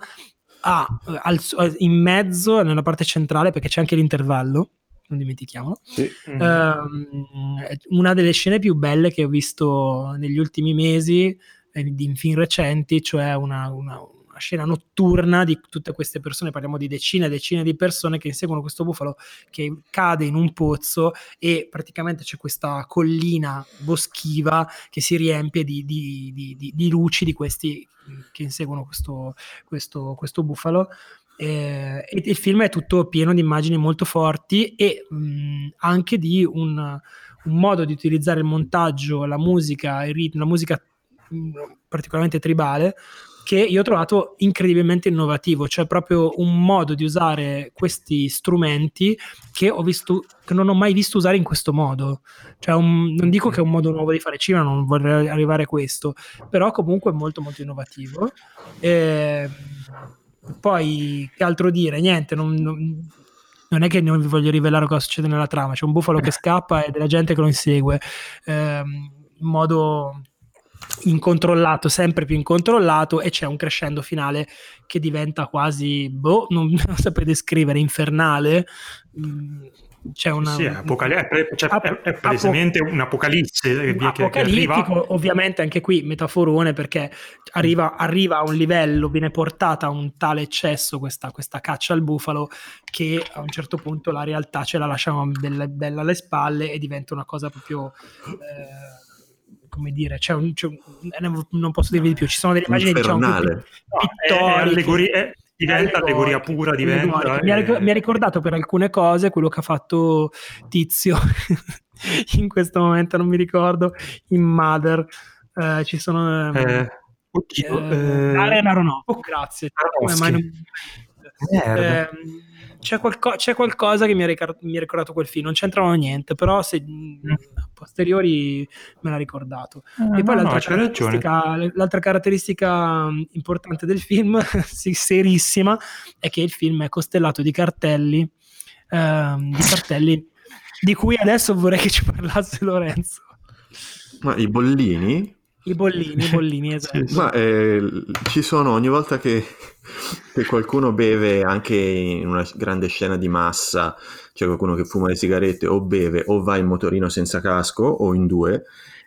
ha al, in mezzo nella parte centrale perché c'è anche l'intervallo non dimentichiamolo. Sì. Uh, una delle scene più belle che ho visto negli ultimi mesi, eh, in film recenti, cioè una, una, una, scena notturna di tutte queste persone, parliamo di decine e decine di persone che inseguono questo bufalo che cade in un pozzo e praticamente c'è questa collina boschiva che si riempie di, di, di, di luci di questi che inseguono questo, questo, questo bufalo eh, e il film è tutto pieno di immagini molto forti e mh, anche di un, un, modo di utilizzare il montaggio, la musica, il ritmo, la musica mh, particolarmente tribale che io ho trovato incredibilmente innovativo, cioè proprio un modo di usare questi strumenti che visto che non ho mai visto usare in questo modo. Cioè un, non dico che è un modo nuovo di fare cinema, non vorrei arrivare a questo, però comunque è molto molto innovativo. E, ehm, poi, che altro dire? Niente, non, non, non, è che non vi voglio rivelare cosa succede nella trama. C'è un bufalo che scappa e della gente che lo insegue ehm, in modo incontrollato, sempre più incontrollato, e c'è un crescendo finale che diventa quasi, boh, non, non saprei descrivere, infernale. Mm, c'è una, sì, apocali- è, cioè, ap- è, palesemente apo- un'apocalisse che, apocalittico ovviamente anche qui metaforone perché arriva, arriva, a un livello viene portata a un tale eccesso questa, questa, caccia al bufalo che a un certo punto la realtà ce la lasciamo bella, bella alle spalle e diventa una cosa proprio eh, come dire, c'è un, c'è un, non posso dirvi di più, ci sono delle immagini diciamo, pittoriche diventa allegoria pura, diventa... Mi, ha, eh. mi ha ricordato per alcune cose quello che ha fatto Tizio in questo momento, non mi ricordo, in Mother. Eh, ci sono... Eh, oddio, eh, Arena Aronofsky, grazie. Come mai non... Eh, c'è, qualco- c'è, qualcosa che mi ha, ricar- mi ha, ricordato quel film, non c'entravano niente, però se mm. a posteriori me l'ha ricordato. Ah, e poi no, l'altra, no, caratteristica, l'altra, caratteristica, mm, importante del film, serissima, è che il film è costellato di cartelli, ehm, di cartelli di cui adesso vorrei che ci parlasse Lorenzo. Ma i bollini? I bollini, i bollini, esatto. Ma eh, ci sono ogni volta che, che, qualcuno beve anche in una grande scena di massa, c'è qualcuno che fuma le sigarette o beve o va in motorino senza casco o in due,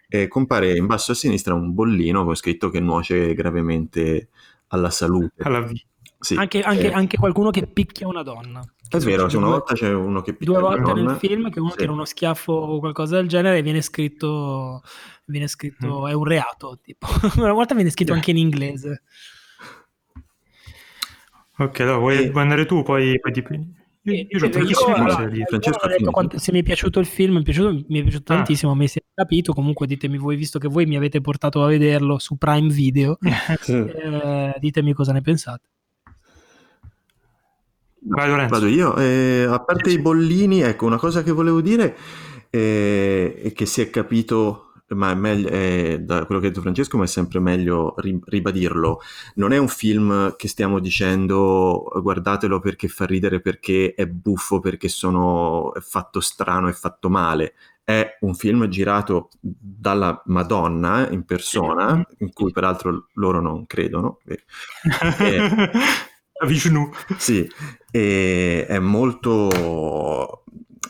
eh, compare in basso a sinistra un bollino con scritto che nuoce gravemente alla salute. Alla vita. Sì, anche, anche, eh. anche, qualcuno che picchia una donna. È vero, una volta c'è uno che picchia. Due volte nel film che uno sì. tira uno schiaffo o qualcosa del genere e viene scritto, viene scritto mm. è un reato. Tipo. una volta viene scritto yeah. anche in inglese. Ok, allora vuoi, e... andare tu, poi, poi ti... Io, io, io, io allora, Francesco detto quanto, se mi è piaciuto il film, mi è piaciuto, mi è piaciuto ah. tantissimo, mi si è capito, comunque ditemi voi, visto che voi mi avete portato a vederlo su Prime Video, eh, ditemi cosa ne pensate. Vai, Vado io. Eh, a parte i bollini, ecco, una cosa che volevo dire eh, è che si è capito, ma è meglio, è, da quello che ha detto Francesco, ma è sempre meglio ribadirlo. Non è un film che stiamo dicendo guardatelo perché fa ridere, perché è buffo, perché sono, è fatto strano, è fatto male. È un film girato dalla Madonna in persona, in cui peraltro loro non credono. E, Vishnu. Sì, e è molto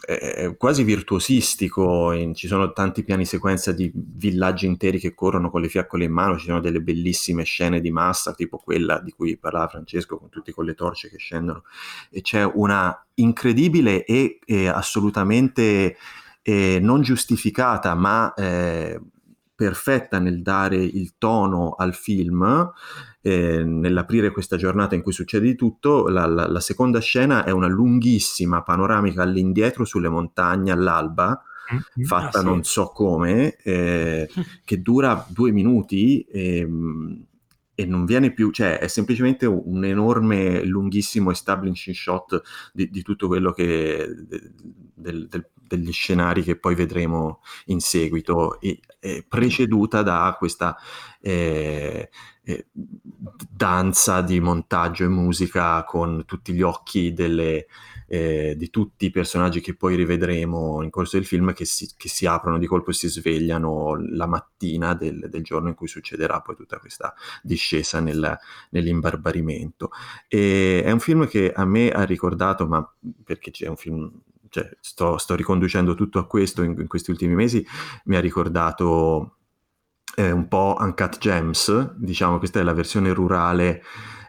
è quasi virtuosistico, ci sono tanti piani sequenza di villaggi interi che corrono con le fiaccole in mano, ci sono delle bellissime scene di massa, tipo quella di cui parlava Francesco, con tutti con le torce che scendono, e c'è una incredibile e, e assolutamente eh, non giustificata, ma eh, perfetta nel dare il tono al film, eh, nell'aprire questa giornata in cui succede di tutto, la, la, la, seconda scena è una lunghissima panoramica all'indietro sulle montagne all'alba, mm-hmm. fatta ah, sì. non so come, eh, che dura due minuti e, ehm, e, non viene più, cioè è semplicemente un enorme, lunghissimo establishing shot di, di tutto quello che... Del, del, degli scenari che poi vedremo in seguito, e, e preceduta da questa eh, eh, danza di montaggio e musica con tutti gli occhi delle, eh, di tutti i personaggi che poi rivedremo in corso del film che si, che si aprono di colpo e si svegliano la mattina del, del, giorno in cui succederà poi tutta questa discesa nel, nell'imbarbarimento. E è un film che a me ha ricordato, ma perché c'è un film cioè, sto, sto, riconducendo tutto a questo in, in, questi ultimi mesi, mi ha ricordato eh, un po' Uncut Gems, diciamo questa è la versione rurale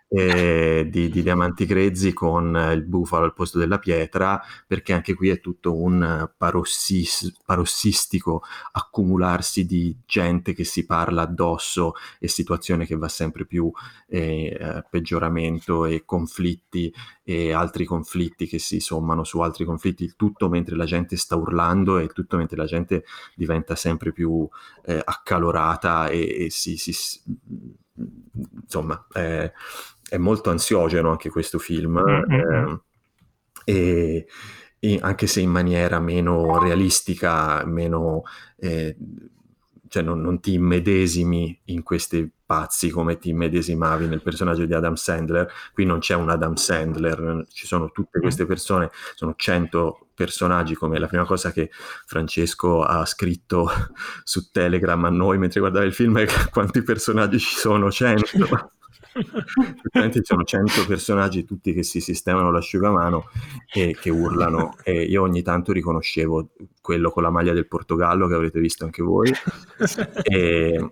eh, di, di, diamanti grezzi con il bufalo al posto della pietra, perché anche qui è tutto un parossis, parossistico accumularsi di gente che si parla addosso e situazione che va sempre più eh, peggioramento e conflitti e altri conflitti che si sommano su altri conflitti, il tutto mentre la gente sta urlando e tutto mentre la gente diventa sempre più eh, accalorata e, e si, si insomma, eh, è molto ansiogeno anche questo film, mm-hmm. eh, e, e anche se in maniera meno realistica, meno, eh, cioè non, non, ti immedesimi in questi pazzi come ti immedesimavi nel personaggio di Adam Sandler, qui non c'è un Adam Sandler, ci sono tutte mm. queste persone, sono 100 personaggi come la prima cosa che Francesco ha scritto su Telegram a noi mentre guardava il film è quanti personaggi ci sono, 100. ci sono 100 personaggi tutti che si sistemano l'asciugamano e che urlano. E io ogni tanto riconoscevo quello con la maglia del Portogallo che avrete visto anche voi. E,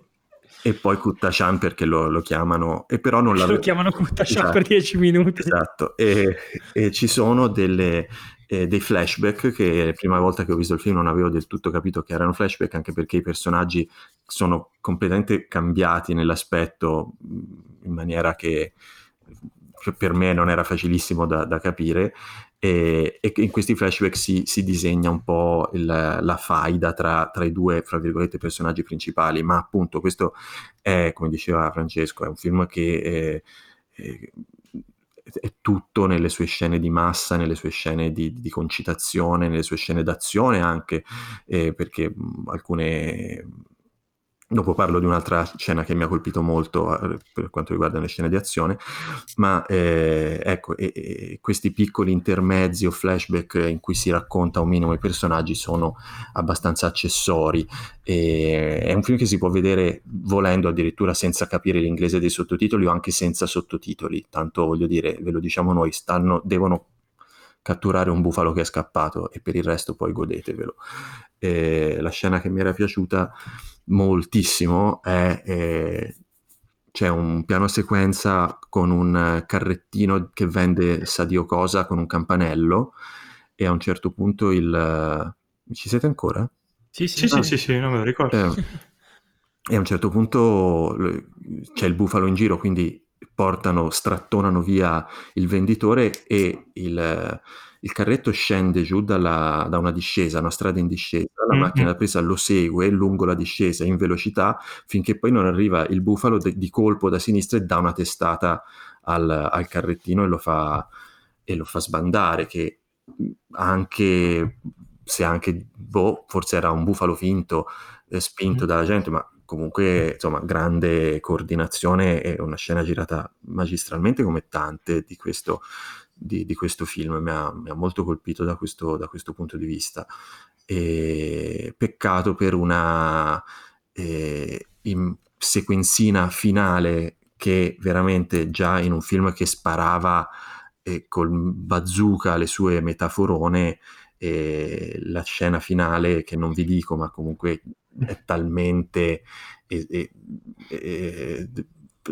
e poi Kuttachan perché lo, lo, chiamano. E però non lo chiamano Kuttachan esatto, per 10 minuti. Esatto. E, e ci sono delle, eh, dei flashback che la prima volta che ho visto il film non avevo del tutto capito che erano flashback anche perché i personaggi sono completamente cambiati nell'aspetto in maniera che per me non era facilissimo da, da capire e, e, in questi flashback si, si disegna un po' il, la faida tra, tra, i due, fra virgolette, personaggi principali, ma appunto questo è, come diceva Francesco, è un film che è, è, è tutto nelle sue scene di massa, nelle sue scene di, di concitazione, nelle sue scene d'azione anche, eh, perché alcune Dopo parlo di un'altra scena che mi ha colpito molto eh, per quanto riguarda le scene di azione, ma eh, ecco, e, e questi piccoli intermezzi o flashback in cui si racconta un minimo i personaggi sono abbastanza accessori. E, è un film che si può vedere volendo addirittura senza capire l'inglese dei sottotitoli o anche senza sottotitoli, tanto voglio dire, ve lo diciamo noi, stanno, devono catturare un bufalo che è scappato e per il resto poi godetevelo. E la scena che mi era piaciuta moltissimo è, è c'è un piano sequenza con un carrettino che vende sa Dio cosa con un campanello e a un certo punto il... Ci siete ancora? Sì, sì, ah, sì, sì, sì, non me lo ricordo. Eh, e a un certo punto c'è il bufalo in giro, quindi portano, strattonano via il venditore e il il carretto scende giù dalla, da una discesa, una strada in discesa, la mm-hmm. macchina da presa lo segue lungo la discesa in velocità finché poi non arriva il bufalo de- di colpo da sinistra e dà una testata al, al carrettino e lo, fa, e lo fa sbandare, che anche se anche boh, forse era un bufalo finto eh, spinto mm-hmm. dalla gente, ma comunque insomma grande coordinazione e una scena girata magistralmente come tante di questo di, di questo film, mi ha, mi ha, molto colpito da questo, da questo punto di vista. E peccato per una eh, sequenzina finale che veramente già in un film che sparava eh, col bazooka le sue metaforone, eh, la scena finale che non vi dico, ma comunque è talmente eh,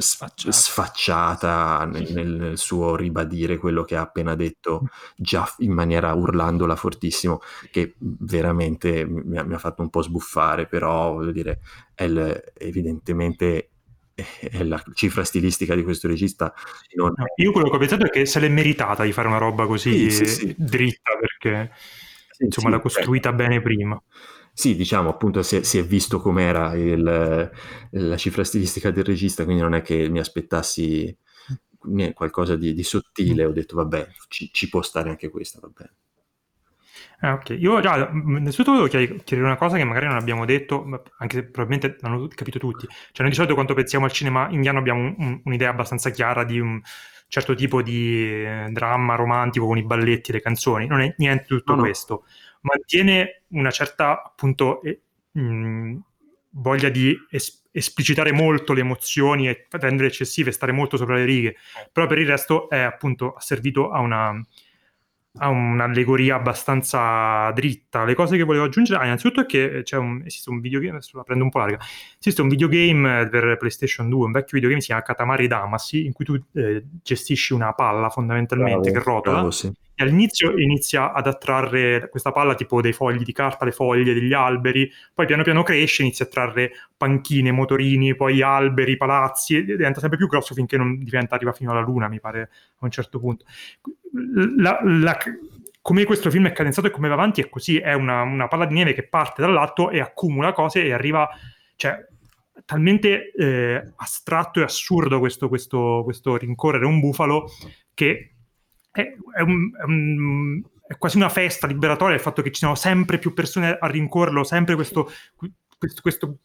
sfacciata, sfacciata nel, nel, suo ribadire quello che ha appena detto già in maniera urlandola fortissimo che veramente mi ha, mi ha fatto un po' sbuffare però voglio dire è il, evidentemente è la cifra stilistica di questo regista. No, io quello che ho pensato è che se l'è meritata di fare una roba così sì, sì, sì. dritta perché insomma, l'ha costruita bene prima. Sì, diciamo appunto si è, si è visto com'era il, la cifra stilistica del regista, quindi non è che mi aspettassi qualcosa di, di sottile, ho detto vabbè, ci, ci, può stare anche questa, va bene. Ah, ok, io già, innanzitutto volevo chiedere una cosa che magari non abbiamo detto, anche se probabilmente non hanno capito tutti. Cioè, noi di solito quando pensiamo al cinema indiano abbiamo un, un, un'idea abbastanza chiara di un certo tipo di eh, dramma romantico con i balletti le canzoni. Non è niente di tutto no, questo. Mantiene una certa appunto eh, mh, voglia di es- esplicitare molto le emozioni e rendere eccessive, stare molto sopra le righe, però per il resto è appunto servito a una ha un'allegoria abbastanza dritta. Le cose che volevo aggiungere, ah, innanzitutto è che un, esiste un videogame, adesso la prendo un po' larga, esiste un videogame per PlayStation 2, un vecchio videogame si chiama Katamari Damacy, in cui tu eh, gestisci una palla fondamentalmente bravo, che rotola. Bravo, sì e all'inizio inizia ad attrarre questa palla tipo dei fogli di carta, le foglie degli alberi, poi piano piano cresce, inizia a trarre panchine, motorini, poi alberi, palazzi, e diventa sempre più grosso finché non diventa, arriva fino alla luna, mi pare, a un certo punto. La, la, come questo film è cadenzato e come va avanti è così, è una, una palla di neve che parte dall'alto e accumula cose e arriva, cioè, talmente eh, astratto e assurdo questo, questo, questo rincorrere un bufalo che è, è, un, è, un, è, quasi una festa liberatoria il fatto che ci siano sempre più persone a rincorrerlo, sempre questo, questo, questo,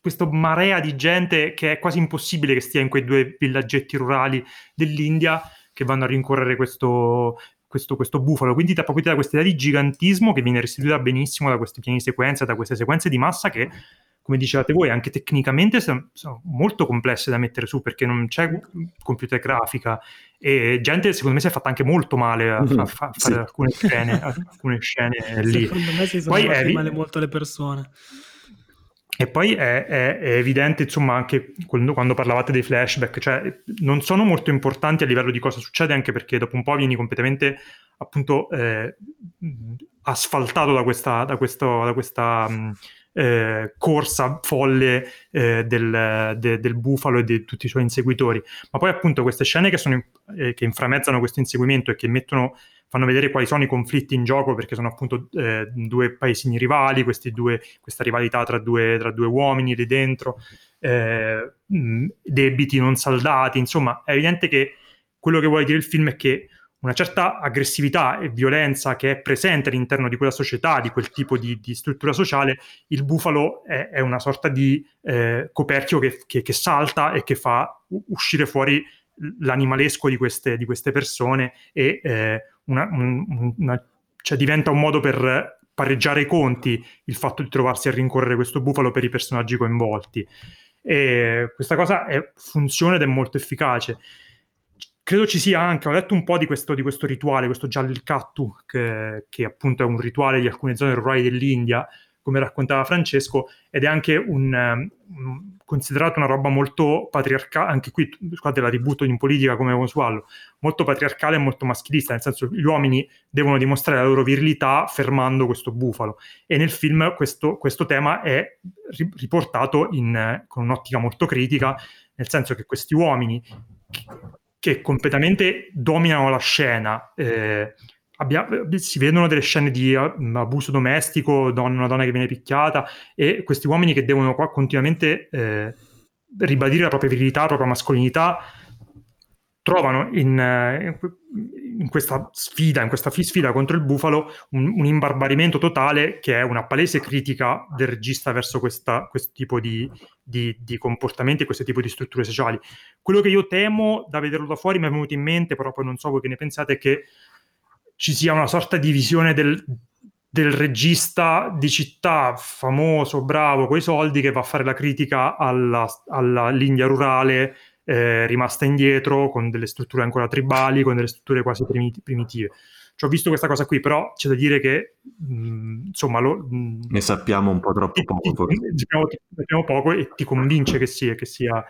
questo, marea di gente che è quasi impossibile che stia in quei due villaggetti rurali dell'India che vanno a rincorrere questo, questo, questo, bufalo. Quindi da proprio da questa idea di gigantismo che viene restituita benissimo da questi piani sequenza, da queste sequenze di massa che come dicevate voi, anche tecnicamente sono, sono, molto complesse da mettere su perché non c'è computer grafica e gente secondo me si è fatta anche molto male a, a, a fare sì. alcune scene, alcune scene lì. Secondo me si sono Poi fatte male molto le persone. E poi è, è, è, evidente, insomma, anche quando, quando, parlavate dei flashback, cioè non sono molto importanti a livello di cosa succede, anche perché dopo un po' vieni completamente, appunto, eh, asfaltato da questa, da questo, da questa mh, eh, corsa folle eh, del, de, del, bufalo e di tutti i suoi inseguitori. Ma poi appunto queste scene che, sono, eh, che inframezzano questo inseguimento e che mettono, fanno vedere quali sono i conflitti in gioco perché sono appunto eh, due paesini rivali, due, questa rivalità tra due, tra due, uomini lì dentro, eh, debiti non saldati, insomma è evidente che quello che vuole dire il film è che una certa aggressività e violenza che è presente all'interno di quella società, di quel tipo di, di struttura sociale, il bufalo è, è una sorta di eh, coperchio che, che, che, salta e che fa uscire fuori l'animalesco di queste, di queste persone e eh, una, un, una, cioè diventa un modo per pareggiare i conti il fatto di trovarsi a rincorrere questo bufalo per i personaggi coinvolti. E questa cosa è, funziona ed è molto efficace credo ci sia anche, ho letto un po' di questo, di questo rituale, questo Jallikattu, che, che appunto è un rituale di alcune zone rurali dell'India, come raccontava Francesco, ed è anche un, um, considerato una roba molto patriarcale, anche qui, scusate la ributto in politica come Osuallo, molto patriarcale e molto maschilista, nel senso che gli uomini devono dimostrare la loro virilità fermando questo bufalo. E nel film questo, questo tema è riportato in, con un'ottica molto critica, nel senso che questi uomini che completamente dominano la scena. Eh, abbia, si vedono delle scene di uh, abuso domestico, don, una donna che viene picchiata e questi uomini che devono qua continuamente eh, ribadire la propria virilità, la propria mascolinità, trovano in, eh, in, questa sfida, in questa sfida contro il bufalo, un, un, imbarbarimento totale che è una palese critica del regista verso questa, questo tipo di, di, di, comportamenti e questo tipo di strutture sociali. Quello che io temo da vederlo da fuori mi è venuto in mente, però poi non so voi che ne pensate, è che ci sia una sorta di visione del, del regista di città famoso, bravo, con i soldi, che va a fare la critica alla, all'India rurale eh, rimasta indietro, con delle strutture ancora tribali, con delle strutture quasi primit- primitive. Ci ho visto questa cosa qui, però c'è da dire che mh, insomma lo, mh, ne sappiamo un po' troppo poco. Ne sappiamo, poco e ti convince che sia, che sia,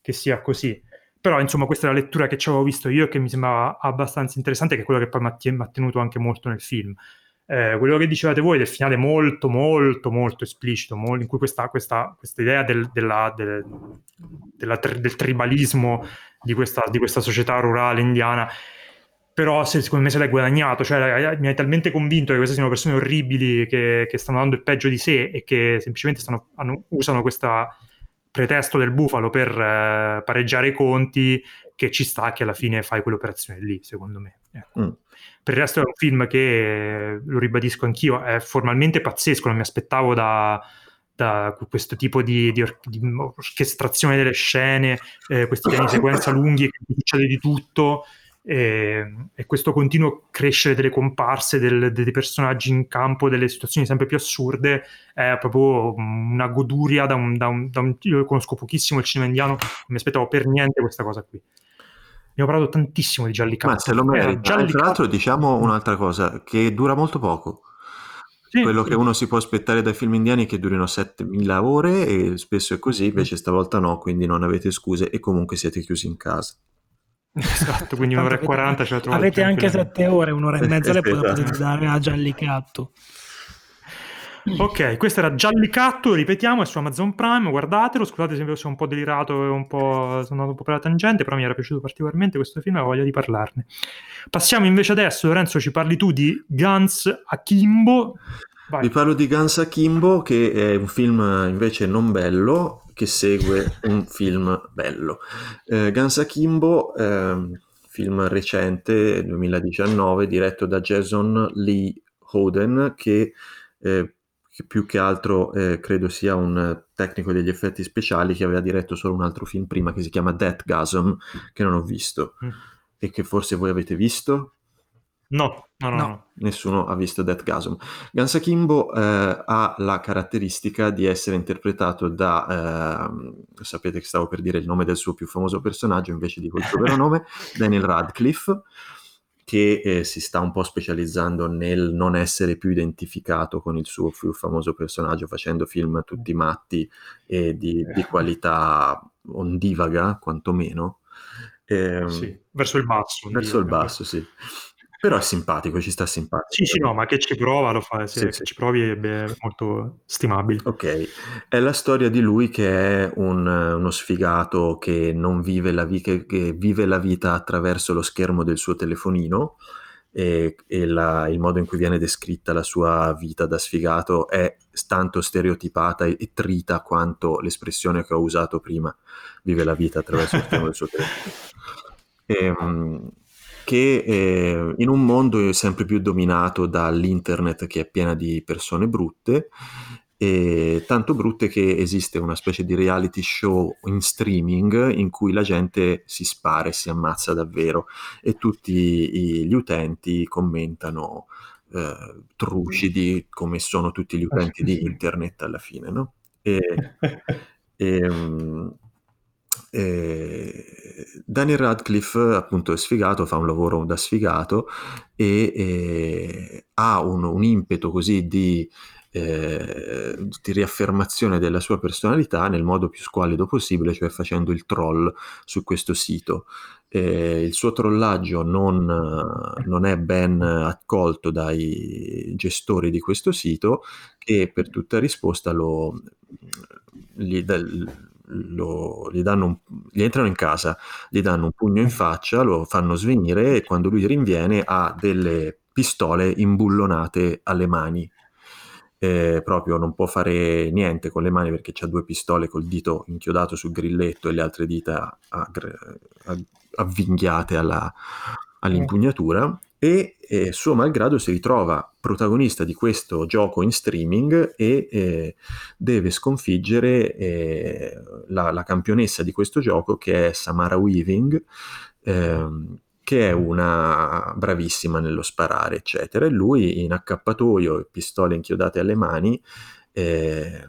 che sia così. Però, insomma, questa è la lettura che ci avevo visto io e che mi sembrava abbastanza interessante, che è quello che poi mi ha tenuto anche molto nel film eh, quello che dicevate voi del finale molto, molto, molto esplicito, molto, in cui questa, questa, questa idea del, della, del, della, del, tribalismo di questa, di questa società rurale indiana però se, secondo me se l'hai guadagnato, cioè mi hai talmente convinto che queste siano persone orribili che, che stanno dando il peggio di sé e che semplicemente stanno, hanno, usano questo pretesto del bufalo per eh, pareggiare i conti che ci sta che alla fine fai quell'operazione lì, secondo me. Ecco. Mm. Per il resto è un film che, lo ribadisco anch'io, è formalmente pazzesco, non mi aspettavo da, da questo tipo di, di, or- di, orchestrazione delle scene, eh, questi piani di sequenza lunghi, che succede di tutto, e, e, questo continuo crescere delle comparse del, dei personaggi in campo, delle situazioni sempre più assurde, è proprio una goduria da un, da un, da un io conosco pochissimo il cinema indiano, non mi aspettavo per niente questa cosa qui. Abbiamo parlato tantissimo di Jallikattu. Ma se lo merita. Tra l'altro diciamo un'altra cosa, che dura molto poco. Sì, Quello sì. che uno si può aspettare dai film indiani è che durino 7000 ore e spesso è così, invece stavolta no, quindi non avete scuse e comunque siete chiusi in casa. Esatto, quindi un'ora e quaranta ce la trovate. Avete anche sette ore, un'ora e mezza le potete esatto. dare a Giallicatto. Ok, questo era Giallicatto, ripetiamo, è su Amazon Prime, guardatelo, scusate se sono un po' delirato e un po', sono andato un po' per la tangente, però mi era piaciuto particolarmente questo film e ho voglia di parlarne. Passiamo invece adesso, Lorenzo, ci parli tu di Guns Akimbo. Vai. Vi parlo di Guns Akimbo, che è un film invece non bello, che segue un film bello. Eh, Guns Akimbo, eh, film recente, 2019, diretto da Jason Lee Hoden, che, eh, che più che altro eh, credo sia un tecnico degli effetti speciali che aveva diretto solo un altro film prima che si chiama Deathgasm, che non ho visto. Mm. E che forse voi avete visto? No, no, no, no. Nessuno ha visto Deathgasm. Guns Akimbo eh, ha la caratteristica di essere interpretato da, eh, sapete che stavo per dire il nome del suo più famoso personaggio, invece di quel suo vero nome, Daniel Radcliffe, che eh, si sta un po' specializzando nel non essere più identificato con il suo più famoso personaggio, facendo film tutti matti e di, di qualità ondivaga, quantomeno. Eh, sì, verso il basso. Verso il basso, sì. Però è simpatico, ci sta simpatico. Sì, sì, no, ma che ci prova lo fa, sì, sì, sì. ci provi è molto stimabile. Ok, è la storia di lui che è un, uno sfigato che non vive la, vi- che, che vive la vita attraverso lo schermo del suo telefonino e, e la, il modo in cui viene descritta la sua vita da sfigato è tanto stereotipata e, e trita quanto l'espressione che ho usato prima, vive la vita attraverso lo schermo del suo telefono. E, ehm, che eh, in un mondo sempre più dominato dall'internet che è piena di persone brutte, e tanto brutte che esiste una specie di reality show in streaming in cui la gente si spara e si ammazza davvero e tutti gli utenti commentano eh, trucidi come sono tutti gli utenti di internet alla fine, no? E, e, um, eh, Daniel Radcliffe appunto è sfigato, fa un lavoro da sfigato e eh, ha un, un, impeto così di, eh, di, riaffermazione della sua personalità nel modo più squallido possibile, cioè facendo il troll su questo sito. il suo trollaggio non, non, è ben accolto dai gestori di questo sito che per tutta risposta lo, gli, lo, gli, un, gli, entrano in casa, gli danno un pugno in faccia, lo fanno svenire e quando lui rinviene ha delle pistole imbullonate alle mani. Eh, proprio non può fare niente con le mani perché ha due pistole col dito inchiodato sul grilletto e le altre dita avvinghiate alla, all'impugnatura e eh, suo malgrado si ritrova protagonista di questo gioco in streaming e eh, deve sconfiggere eh, la, la, campionessa di questo gioco che è Samara Weaving ehm, che è una bravissima nello sparare eccetera. E lui in accappatoio e pistole inchiodate alle mani eh,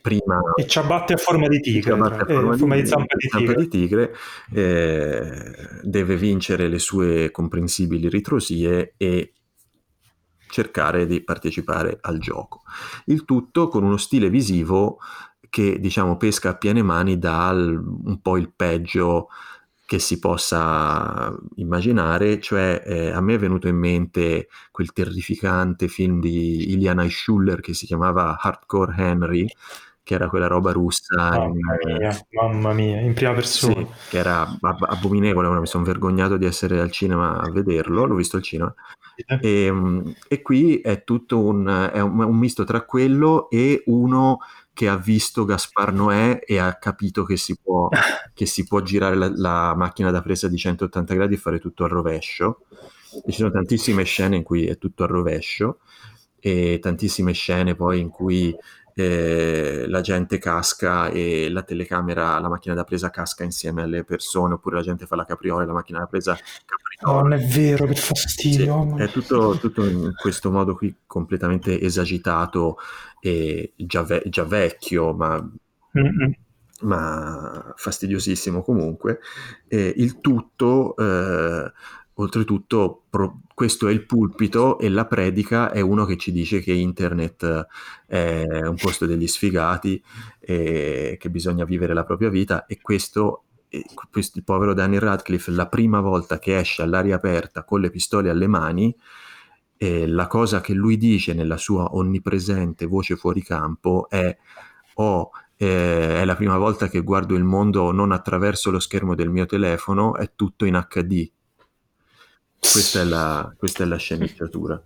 prima... E ciabatte a forma di tigre, a forma, eh, forma di, di, zampa di tigre, di tigre eh, deve vincere le sue comprensibili ritrosie e cercare di partecipare al gioco. Il tutto con uno stile visivo che diciamo pesca a piene mani dal un po' il peggio che si possa immaginare, cioè eh, a me è venuto in mente quel terrificante film di Iliana Schuller che si chiamava Hardcore Henry, che era quella roba russa. Mamma in, mia, mamma mia, in prima persona. Sì, che era ab- abominevole, mi sono vergognato di essere al cinema a vederlo, l'ho visto al cinema. E, ehm, e qui è tutto un, è un, un misto tra quello e uno che ha visto Gaspar Noè e ha capito che si può, che si può girare la, la, macchina da presa di 180 gradi e fare tutto al rovescio. E ci sono tantissime scene in cui è tutto al rovescio e tantissime scene poi in cui eh, la gente casca e la telecamera, la macchina da presa casca insieme alle persone, oppure la gente fa la capriola e la macchina da presa capriola. Non è vero, che fastidio. Sì, è tutto, tutto, in questo modo qui completamente esagitato e già, ve- già vecchio, ma... ma fastidiosissimo comunque. Eh, il tutto eh, oltretutto pro- questo è il pulpito e la predica è uno che ci dice che internet è un posto degli sfigati e che bisogna vivere la propria vita e questo, questo il povero Daniel Radcliffe la prima volta che esce all'aria aperta con le pistole alle mani eh, la cosa che lui dice nella sua onnipresente voce fuori campo è oh, eh, è la prima volta che guardo il mondo non attraverso lo schermo del mio telefono, è tutto in HD questa è la, questa è la sceneggiatura.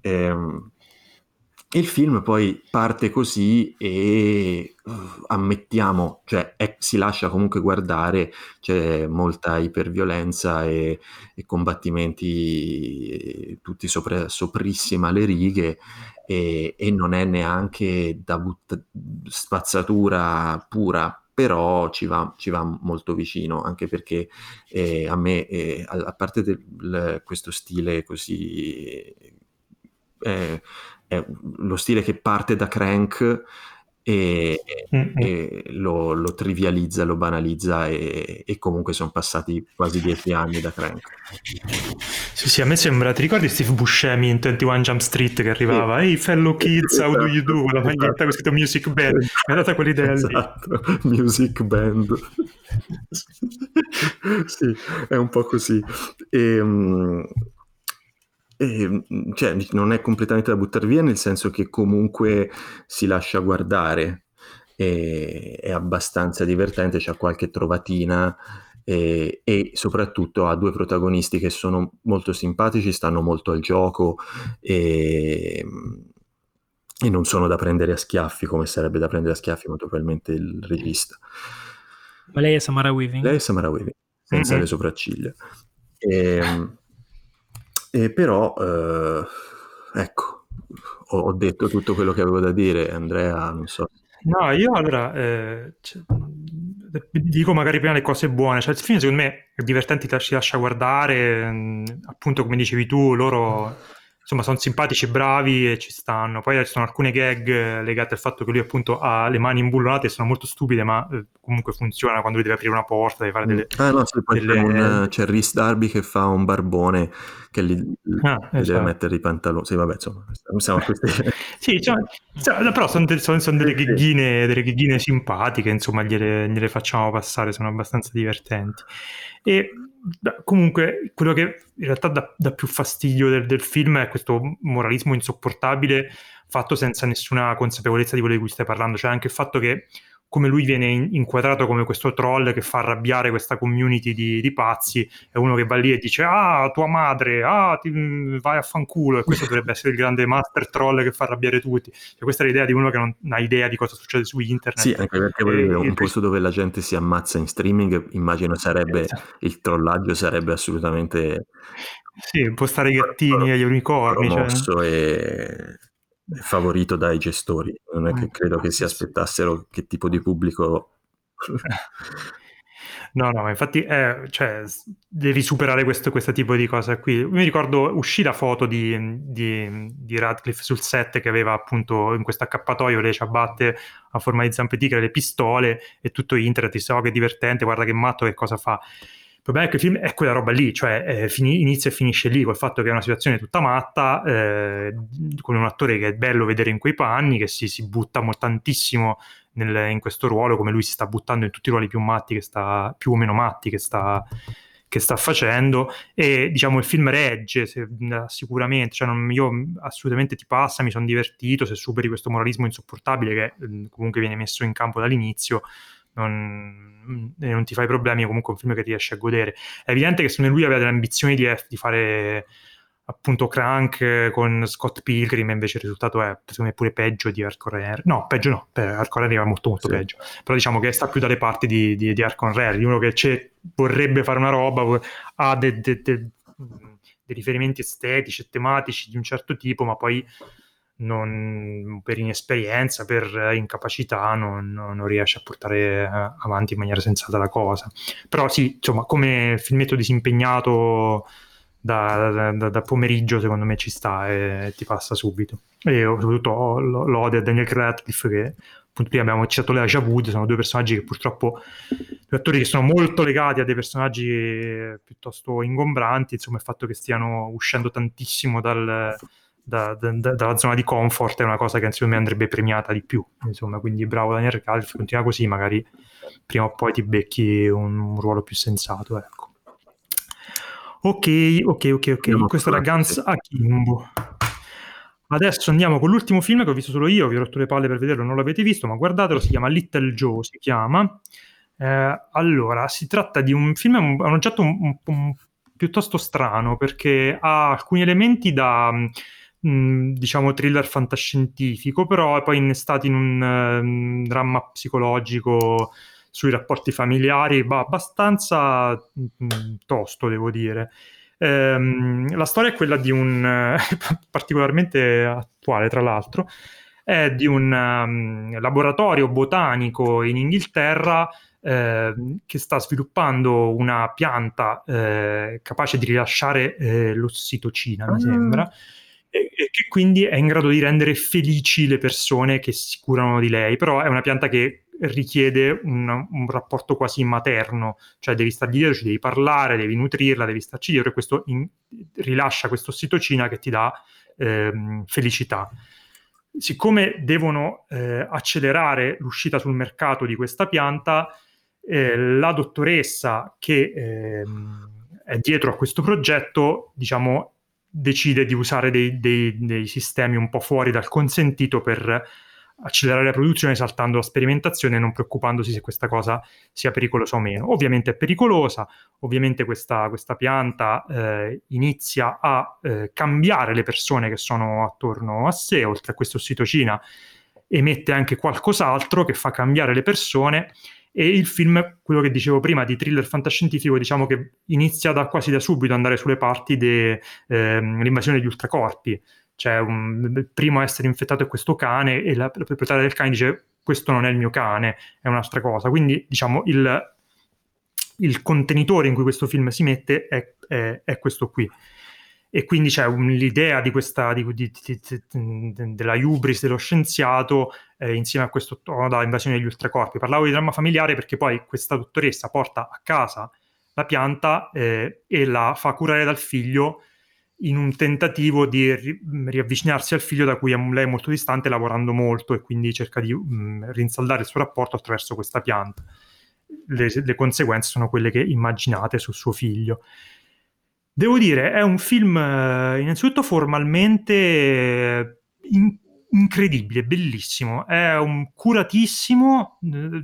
Ehm, il film poi parte così e uh, ammettiamo, cioè è, si lascia comunque guardare, c'è molta iperviolenza e, e combattimenti eh, tutti sopra, soprissima le righe e, e, non è neanche da but- spazzatura pura, però ci va, ci va molto vicino, anche perché eh, a me, eh, a, parte del, questo stile così, eh, lo stile che parte da Crank e, mm-hmm. e lo, lo, trivializza, lo banalizza e, e comunque sono passati quasi dieci anni da Crank. Sì, sì, a me sembra, ti ricordi Steve Buscemi in 21 Jump Street che arrivava, ehi hey, fellow kids, how do you do? La maglietta con scritto Music Band, mi ha data quell'idea esatto. lì. Music Band. sì, è un po' così. E, um, e, mhmm, cioè, non è completamente da buttare via, nel senso che comunque si lascia guardare, e, è abbastanza divertente, c'è qualche trovatina e, e, soprattutto ha due protagonisti che sono molto simpatici, stanno molto al gioco e, mhmm, e non sono da prendere a schiaffi come sarebbe da prendere a schiaffi molto probabilmente il regista. Ma lei è Samara Weaving? Lei è Samara Weaving, senza mm-hmm. le sopracciglia. E, ehm, e però, eh, ecco, ho, ho, detto tutto quello che avevo da dire, Andrea, non so. No, io allora eh, cioè, dico magari prima le cose buone, cioè il film secondo me è divertente, ti lascia guardare, mm, appunto come dicevi tu, loro insomma sono simpatici e bravi e ci stanno. Poi ci sono alcune gag legate al fatto che lui appunto ha le mani imbullonate, sono molto stupide, ma eh, comunque funzionano quando lui deve aprire una porta, deve fare delle... Ah no, sì, poi delle... c'è, un, c'è Rhys Darby che fa un barbone che gli, ah, gli esatto. deve mettere i pantaloni. Sì, vabbè, insomma, siamo questi... sì, cioè, cioè, però sono, de- sono, sono delle, gheghine, delle gheghine simpatiche, insomma, gliele, gliele facciamo passare, sono abbastanza divertenti. E comunque quello che in realtà dà, dà più fastidio del, del, film è questo moralismo insopportabile fatto senza nessuna consapevolezza di quello di cui stai parlando, cioè anche il fatto che come lui viene inquadrato come questo troll che fa arrabbiare questa community di, di pazzi, è uno che va lì e dice ah tua madre, ah ti, mm, vai a fanculo e questo dovrebbe essere il grande master troll che fa arrabbiare tutti. Cioè, questa è l'idea di uno che non ha idea di cosa succede su internet. Sì, anche perché e, un posto dove la gente si ammazza in streaming, immagino sarebbe, esatto. il trollaggio sarebbe assolutamente... Sì, postare i gattini agli unicorni. Cioè... e favorito dai gestori. Non è che credo che si aspettassero che tipo di pubblico. No, no, infatti eh, cioè, devi superare questo, questo, tipo di cosa qui. Mi ricordo uscì la foto di, di, di, Radcliffe sul set che aveva appunto in questo accappatoio le ciabatte a forma di zampe tigre, le pistole e tutto internet, disse oh che divertente, guarda che matto, che cosa fa problema è che il film è quella roba lì, cioè eh, fini, inizia e finisce lì, col fatto che è una situazione tutta matta, eh, con un attore che è bello vedere in quei panni, che si, si butta tantissimo nel, in questo ruolo, come lui si sta buttando in tutti i ruoli più matti, che sta, più o meno matti, che sta, che sta facendo. E diciamo il film regge se, sicuramente, cioè non, io assolutamente ti passa, mi sono divertito, se superi questo moralismo insopportabile che comunque viene messo in campo dall'inizio, non, non, ti fai problemi, è comunque un film che riesci a godere. È evidente che se lui aveva delle ambizioni di, di fare appunto Crank con Scott Pilgrim invece il risultato è secondo me pure peggio di Hardcore Henry no peggio no Hardcore Henry va molto molto sì. peggio però diciamo che sta più dalle parti di, di, di Hardcore Henry uno che vorrebbe fare una roba ha dei de, de, de riferimenti estetici e tematici di un certo tipo ma poi non, per inesperienza, per incapacità, non, non, riesce a portare eh, avanti in maniera sensata la cosa. Però sì, insomma, come filmetto disimpegnato da, da, da, pomeriggio secondo me ci sta e ti passa subito. E soprattutto l'ode a Daniel Radcliffe che appunto prima abbiamo citato Lea Javud, sono due personaggi che purtroppo, due attori che sono molto legati a dei personaggi piuttosto ingombranti, insomma il fatto che stiano uscendo tantissimo dal, da, da, dalla zona di comfort è una cosa che me andrebbe premiata di più, insomma quindi bravo Daniel Radcliffe, continua così magari prima o poi ti becchi un, un ruolo più sensato, ecco. Ok, ok, ok, ok. Andiamo Questo era Guns Akimbo. Adesso andiamo con l'ultimo film che ho visto solo io, vi ho rotto le palle per vederlo, non l'avete visto, ma guardatelo, si chiama Little Joe, si chiama. Eh, allora, si tratta di un film, un, un oggetto un, un, un, piuttosto strano perché ha alcuni elementi da, mh, mm, diciamo, thriller fantascientifico, però è poi innestato in un um, dramma psicologico sui rapporti familiari, ma abbastanza mh, mm, tosto, devo dire. Ehm, la storia è quella di un, particolarmente attuale tra l'altro, è di un um, laboratorio botanico in Inghilterra eh, che sta sviluppando una pianta eh, capace di rilasciare eh, l'ossitocina, mi mm. sembra, e, e, che quindi è in grado di rendere felici le persone che si curano di lei, però è una pianta che richiede un, un, rapporto quasi materno, cioè devi stargli dietro, ci devi parlare, devi nutrirla, devi starci dietro e questo in, rilascia questa ossitocina che ti dà ehm, felicità. Siccome devono eh, accelerare l'uscita sul mercato di questa pianta, eh, la dottoressa che ehm, è dietro a questo progetto, diciamo, decide di usare dei, dei, dei sistemi un po' fuori dal consentito per accelerare la produzione saltando la sperimentazione e non preoccupandosi se questa cosa sia pericolosa o meno. Ovviamente è pericolosa, ovviamente questa, questa pianta eh, inizia a eh, cambiare le persone che sono attorno a sé, oltre a questa ossitocina emette anche qualcos'altro che fa cambiare le persone e il film, quello che dicevo prima di thriller fantascientifico, diciamo che inizia da, quasi da subito ad andare sulle parti dell'invasione ehm, degli ultracorpi, cioè un, il primo a essere infettato è questo cane e la, la proprietaria del cane dice questo non è il mio cane, è un'altra cosa. Quindi diciamo il, il contenitore in cui questo film si mette è, è, è questo qui. E quindi c'è un, l'idea di questa, di, di, della hubris dello scienziato eh, insieme a questo tono da invasione degli ultracorpi. Parlavo di dramma familiare perché poi questa dottoressa porta a casa la pianta eh, e la fa curare dal figlio in un tentativo di ri- riavvicinarsi al figlio da cui lei è molto distante, lavorando molto e quindi cerca di mh, rinsaldare il suo rapporto attraverso questa pianta. Le, le, conseguenze sono quelle che immaginate sul suo figlio. Devo dire, è un film eh, innanzitutto formalmente eh, in- incredibile, bellissimo, è un curatissimo, eh,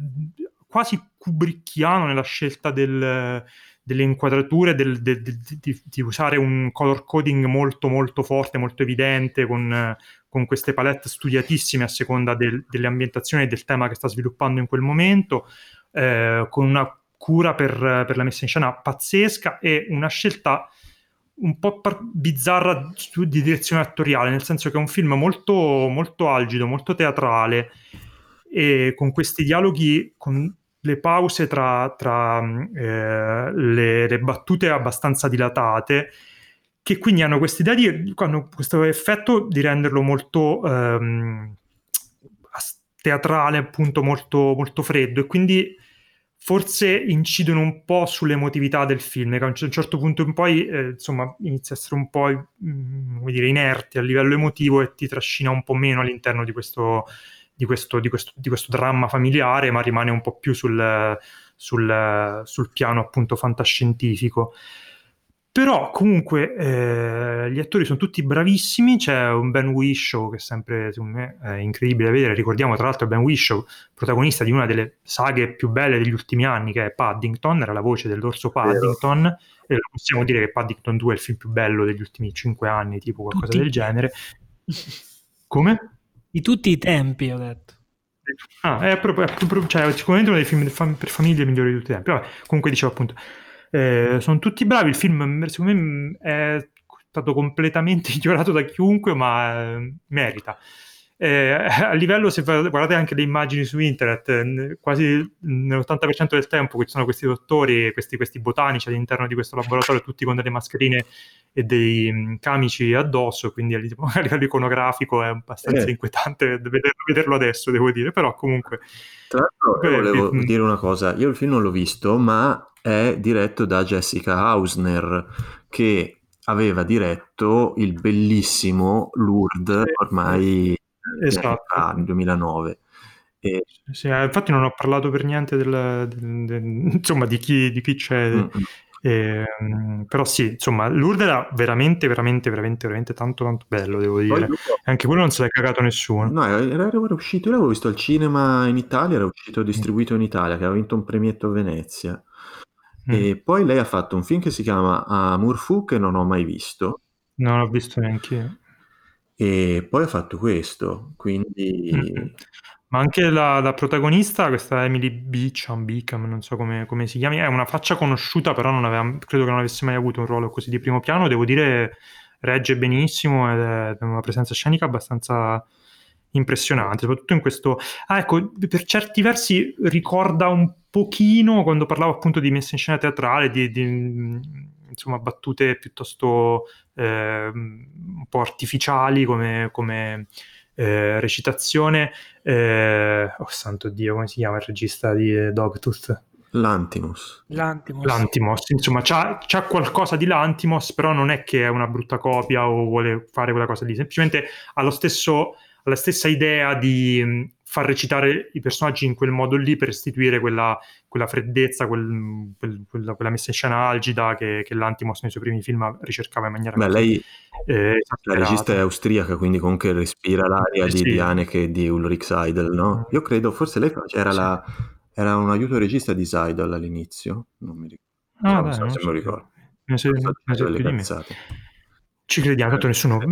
quasi kubrickiano nella scelta del delle inquadrature, del, de, de, di, di, usare un color coding molto molto forte, molto evidente, con, con queste palette studiatissime a seconda del, delle ambientazioni e del tema che sta sviluppando in quel momento, eh, con una cura per, per, la messa in scena pazzesca e una scelta un po' par- bizzarra di direzione attoriale, nel senso che è un film molto, molto algido, molto teatrale, e con questi dialoghi con le pause tra, tra eh, le, le, battute abbastanza dilatate, che quindi hanno questa idea di hanno questo effetto di renderlo molto ehm, teatrale, appunto molto, molto freddo, e quindi forse incidono un po' sull'emotività del film, che a un certo punto in poi eh, insomma inizia a essere un po' mh, mm, dire, inerte a livello emotivo e ti trascina un po' meno all'interno di questo di questo, di questo, di questo dramma familiare, ma rimane un po' più sul, sul, sul piano appunto fantascientifico. Però comunque eh, gli attori sono tutti bravissimi, c'è un Ben Whishaw che è sempre secondo me è incredibile da vedere, ricordiamo tra l'altro Ben Whishaw, protagonista di una delle saghe più belle degli ultimi anni che è Paddington, era la voce dell'orso Paddington e possiamo dire che Paddington 2 è il film più bello degli ultimi cinque anni, tipo qualcosa tutti. del genere. Come? Di tutti i tempi ho detto. Ah, è, proprio, è proprio, cioè, sicuramente uno dei film per famiglie migliori di tutti i tempi. Vabbè, comunque dicevo appunto eh, sono tutti bravi, il film secondo me è stato completamente ignorato da chiunque, ma eh, merita. Eh, a livello, se guardate anche le immagini su internet, quasi nell'80% del tempo ci sono questi dottori, questi, questi botanici all'interno di questo laboratorio, tutti con delle mascherine e dei camici addosso, quindi a livello iconografico è abbastanza eh. inquietante vederlo, vederlo, adesso, devo dire, però comunque... Tra l'altro, io volevo eh, dire una cosa, io il film non l'ho visto, ma è diretto da Jessica Hausner, che aveva diretto il bellissimo Lourdes ormai esatto. nel 2009. E... Sì, eh, infatti non ho parlato per niente del, del, del, insomma, di chi, di chi c'è. Mm-hmm. Eh, però sì, insomma, Lourdes era veramente, veramente, veramente, veramente tanto, tanto bello, devo dire. Poi, Anche quello non se l'è cagato nessuno. No, era, era, uscito, io l'avevo visto al cinema in Italia, era uscito distribuito in Italia, che aveva vinto un premietto a Venezia. Mm. E poi lei ha fatto un film che si chiama Amour Fu che non ho mai visto. Non l'ho visto neanche io. E poi ha fatto questo, quindi... Mm-hmm. Ma anche la, la, protagonista, questa Emily Beecham, Beecham, non so come, come, si chiami, è una faccia conosciuta, però non aveva, credo che non avesse mai avuto un ruolo così di primo piano. Devo dire, regge benissimo ed è una presenza scenica abbastanza impressionante, soprattutto in questo... Ah, ecco, per certi versi ricorda un pochino quando parlavo appunto di messa in scena teatrale, di, di insomma battute piuttosto eh, un po' artificiali come, come eh, recitazione. Eh, oh santo Dio, come si chiama il regista di Dogtooth? L'Antimos. L'Antimos. L'Antimos, insomma, c'ha, c'ha, qualcosa di l'Antimos, però non è che è una brutta copia o vuole fare quella cosa lì, semplicemente ha lo stesso la stessa idea di mm, far recitare i personaggi in quel modo lì per restituire quella, quella freddezza, quel, quel, quella, quella, messa in scena algida che, che l'Antimos nei suoi primi film ricercava in maniera Beh, lei, eh, la regista è austriaca, quindi comunque respira l'aria eh, di, sì. di Haneke e di Ulrich Seidel, no? Mm. Io credo, forse lei era, sì. la, era un aiuto regista di Seidel all'inizio, non mi ricordo. Ah, non dai, so, non se me lo ricordo. Sei, ne sei più di me. Ci crediamo, tanto nessuno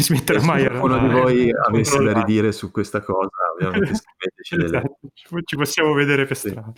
smetterà mai a Uno di voi avesse da ridire su questa cosa, ovviamente scriveteci esatto, ci possiamo vedere per sì. strada.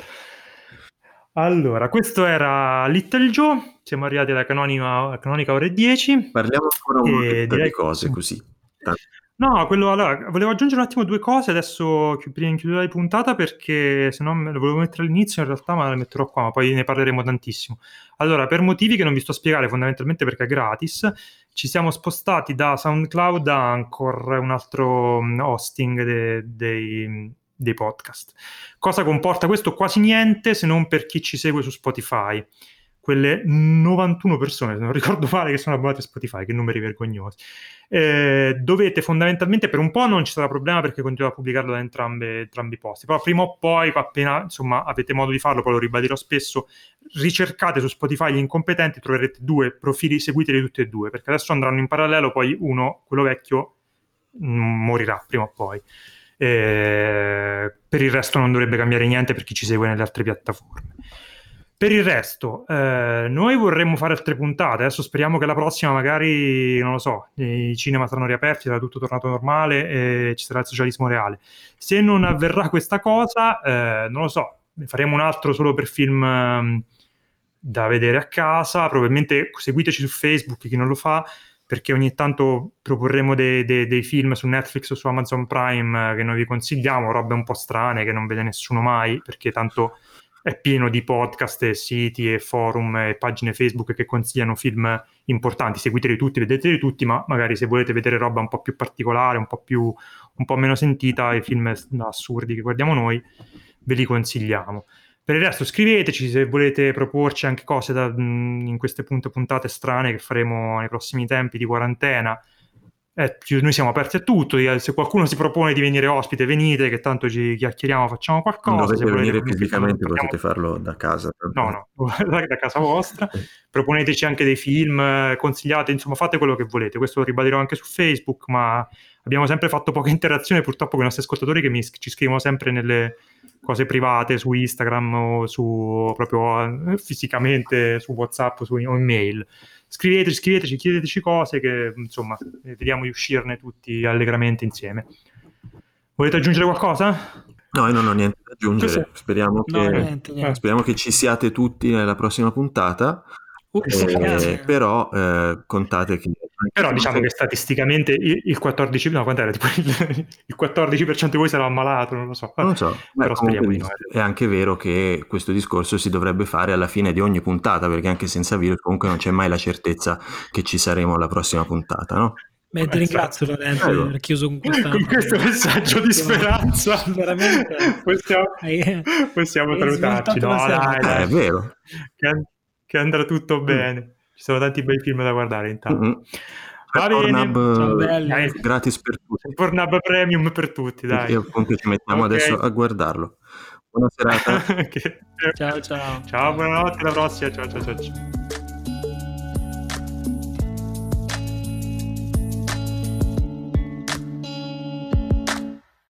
Allora, questo era Little Joe, siamo arrivati alla canonica, canonica ore 10. Parliamo ancora un po' di cose così. Tanto. No, quello, allora, volevo aggiungere un attimo due cose adesso prima di chiudere la puntata perché se no me lo volevo mettere all'inizio in realtà ma le metterò qua, ma poi ne parleremo tantissimo. Allora, per motivi che non vi sto a spiegare, fondamentalmente perché è gratis, ci siamo spostati da SoundCloud a Anchor, un altro mm, hosting de, dei, dei podcast. Cosa comporta questo? Quasi niente se non per chi ci segue su Spotify quelle 91 persone, se non ricordo male, che sono abbonate a Spotify, che numeri vergognosi. Eh, dovete fondamentalmente, per un po' non ci sarà problema perché continuo a pubblicarlo da entrambe, entrambi i posti, però prima o poi, appena insomma, avete modo di farlo, poi lo ribadirò spesso, ricercate su Spotify gli incompetenti, troverete due profili, seguiteli tutti e due, perché adesso andranno in parallelo, poi uno, quello vecchio, mm, morirà prima o poi. Eh, per il resto non dovrebbe cambiare niente per chi ci segue nelle altre piattaforme. Per il resto, eh, noi vorremmo fare altre puntate. Adesso speriamo che la prossima, magari, non lo so, i cinema saranno riaperti, sarà tutto tornato normale e ci sarà il socialismo reale. Se non avverrà questa cosa, eh, non lo so, faremo un altro solo per film eh, da vedere a casa. Probabilmente seguiteci su Facebook, chi non lo fa, perché ogni tanto proporremo dei, dei, dei film su Netflix o su Amazon Prime che noi vi consigliamo, robe un po' strane che non vede nessuno mai, perché tanto è pieno di podcast siti e forum e pagine Facebook che consigliano film importanti. Seguiteli tutti, vedeteli tutti, ma magari se volete vedere roba un po' più particolare, un po' più un po' meno sentita, i film assurdi che guardiamo noi, ve li consigliamo. Per il resto scriveteci se volete proporci anche cose da, in queste puntate strane che faremo nei prossimi tempi di quarantena eh, noi siamo aperti a tutto, se qualcuno si propone di venire ospite venite, che tanto ci chiacchieriamo, facciamo qualcosa. Non dovete se venire fisicamente, potete farlo da casa. No, no, da casa vostra. Proponeteci anche dei film, consigliate, insomma fate quello che volete, questo lo ribadirò anche su Facebook, ma abbiamo sempre fatto poca interazione purtroppo con i nostri ascoltatori che mi, ci scrivono sempre nelle cose private su Instagram o su proprio eh, fisicamente su WhatsApp su, o email scriveteci, scriveteci, chiedeteci cose che insomma vediamo di uscirne tutti allegramente insieme. Volete aggiungere qualcosa? No, io non ho niente da aggiungere. Speriamo, no, che, niente, niente. speriamo che ci siate tutti nella prossima puntata. Uh, eh, però eh, contate che però diciamo che statisticamente il, il 14 no, quant'era? Tipo il, il 14% di voi sarà ammalato non lo so, non so. però speriamo di no è anche vero che questo discorso si dovrebbe fare alla fine di ogni puntata perché anche senza virus comunque non c'è mai la certezza che ci saremo alla prossima puntata no? Beh, ti ringrazio Lorenzo per aver chiuso con, con questo messaggio di speranza. Veramente. possiamo, possiamo salutarci. No, dai, dai. Eh, è vero. Che, che andrà tutto mm. bene. Ci sono tanti bei film da guardare intanto. Mm-hmm. Va bene. Pornhub gratis per tutti. Pornhub premium per tutti, dai. E appunto ci mettiamo okay. adesso a guardarlo. Buona serata. ciao ciao. Ciao, buonanotte, alla prossima. Ciao ciao ciao. ciao.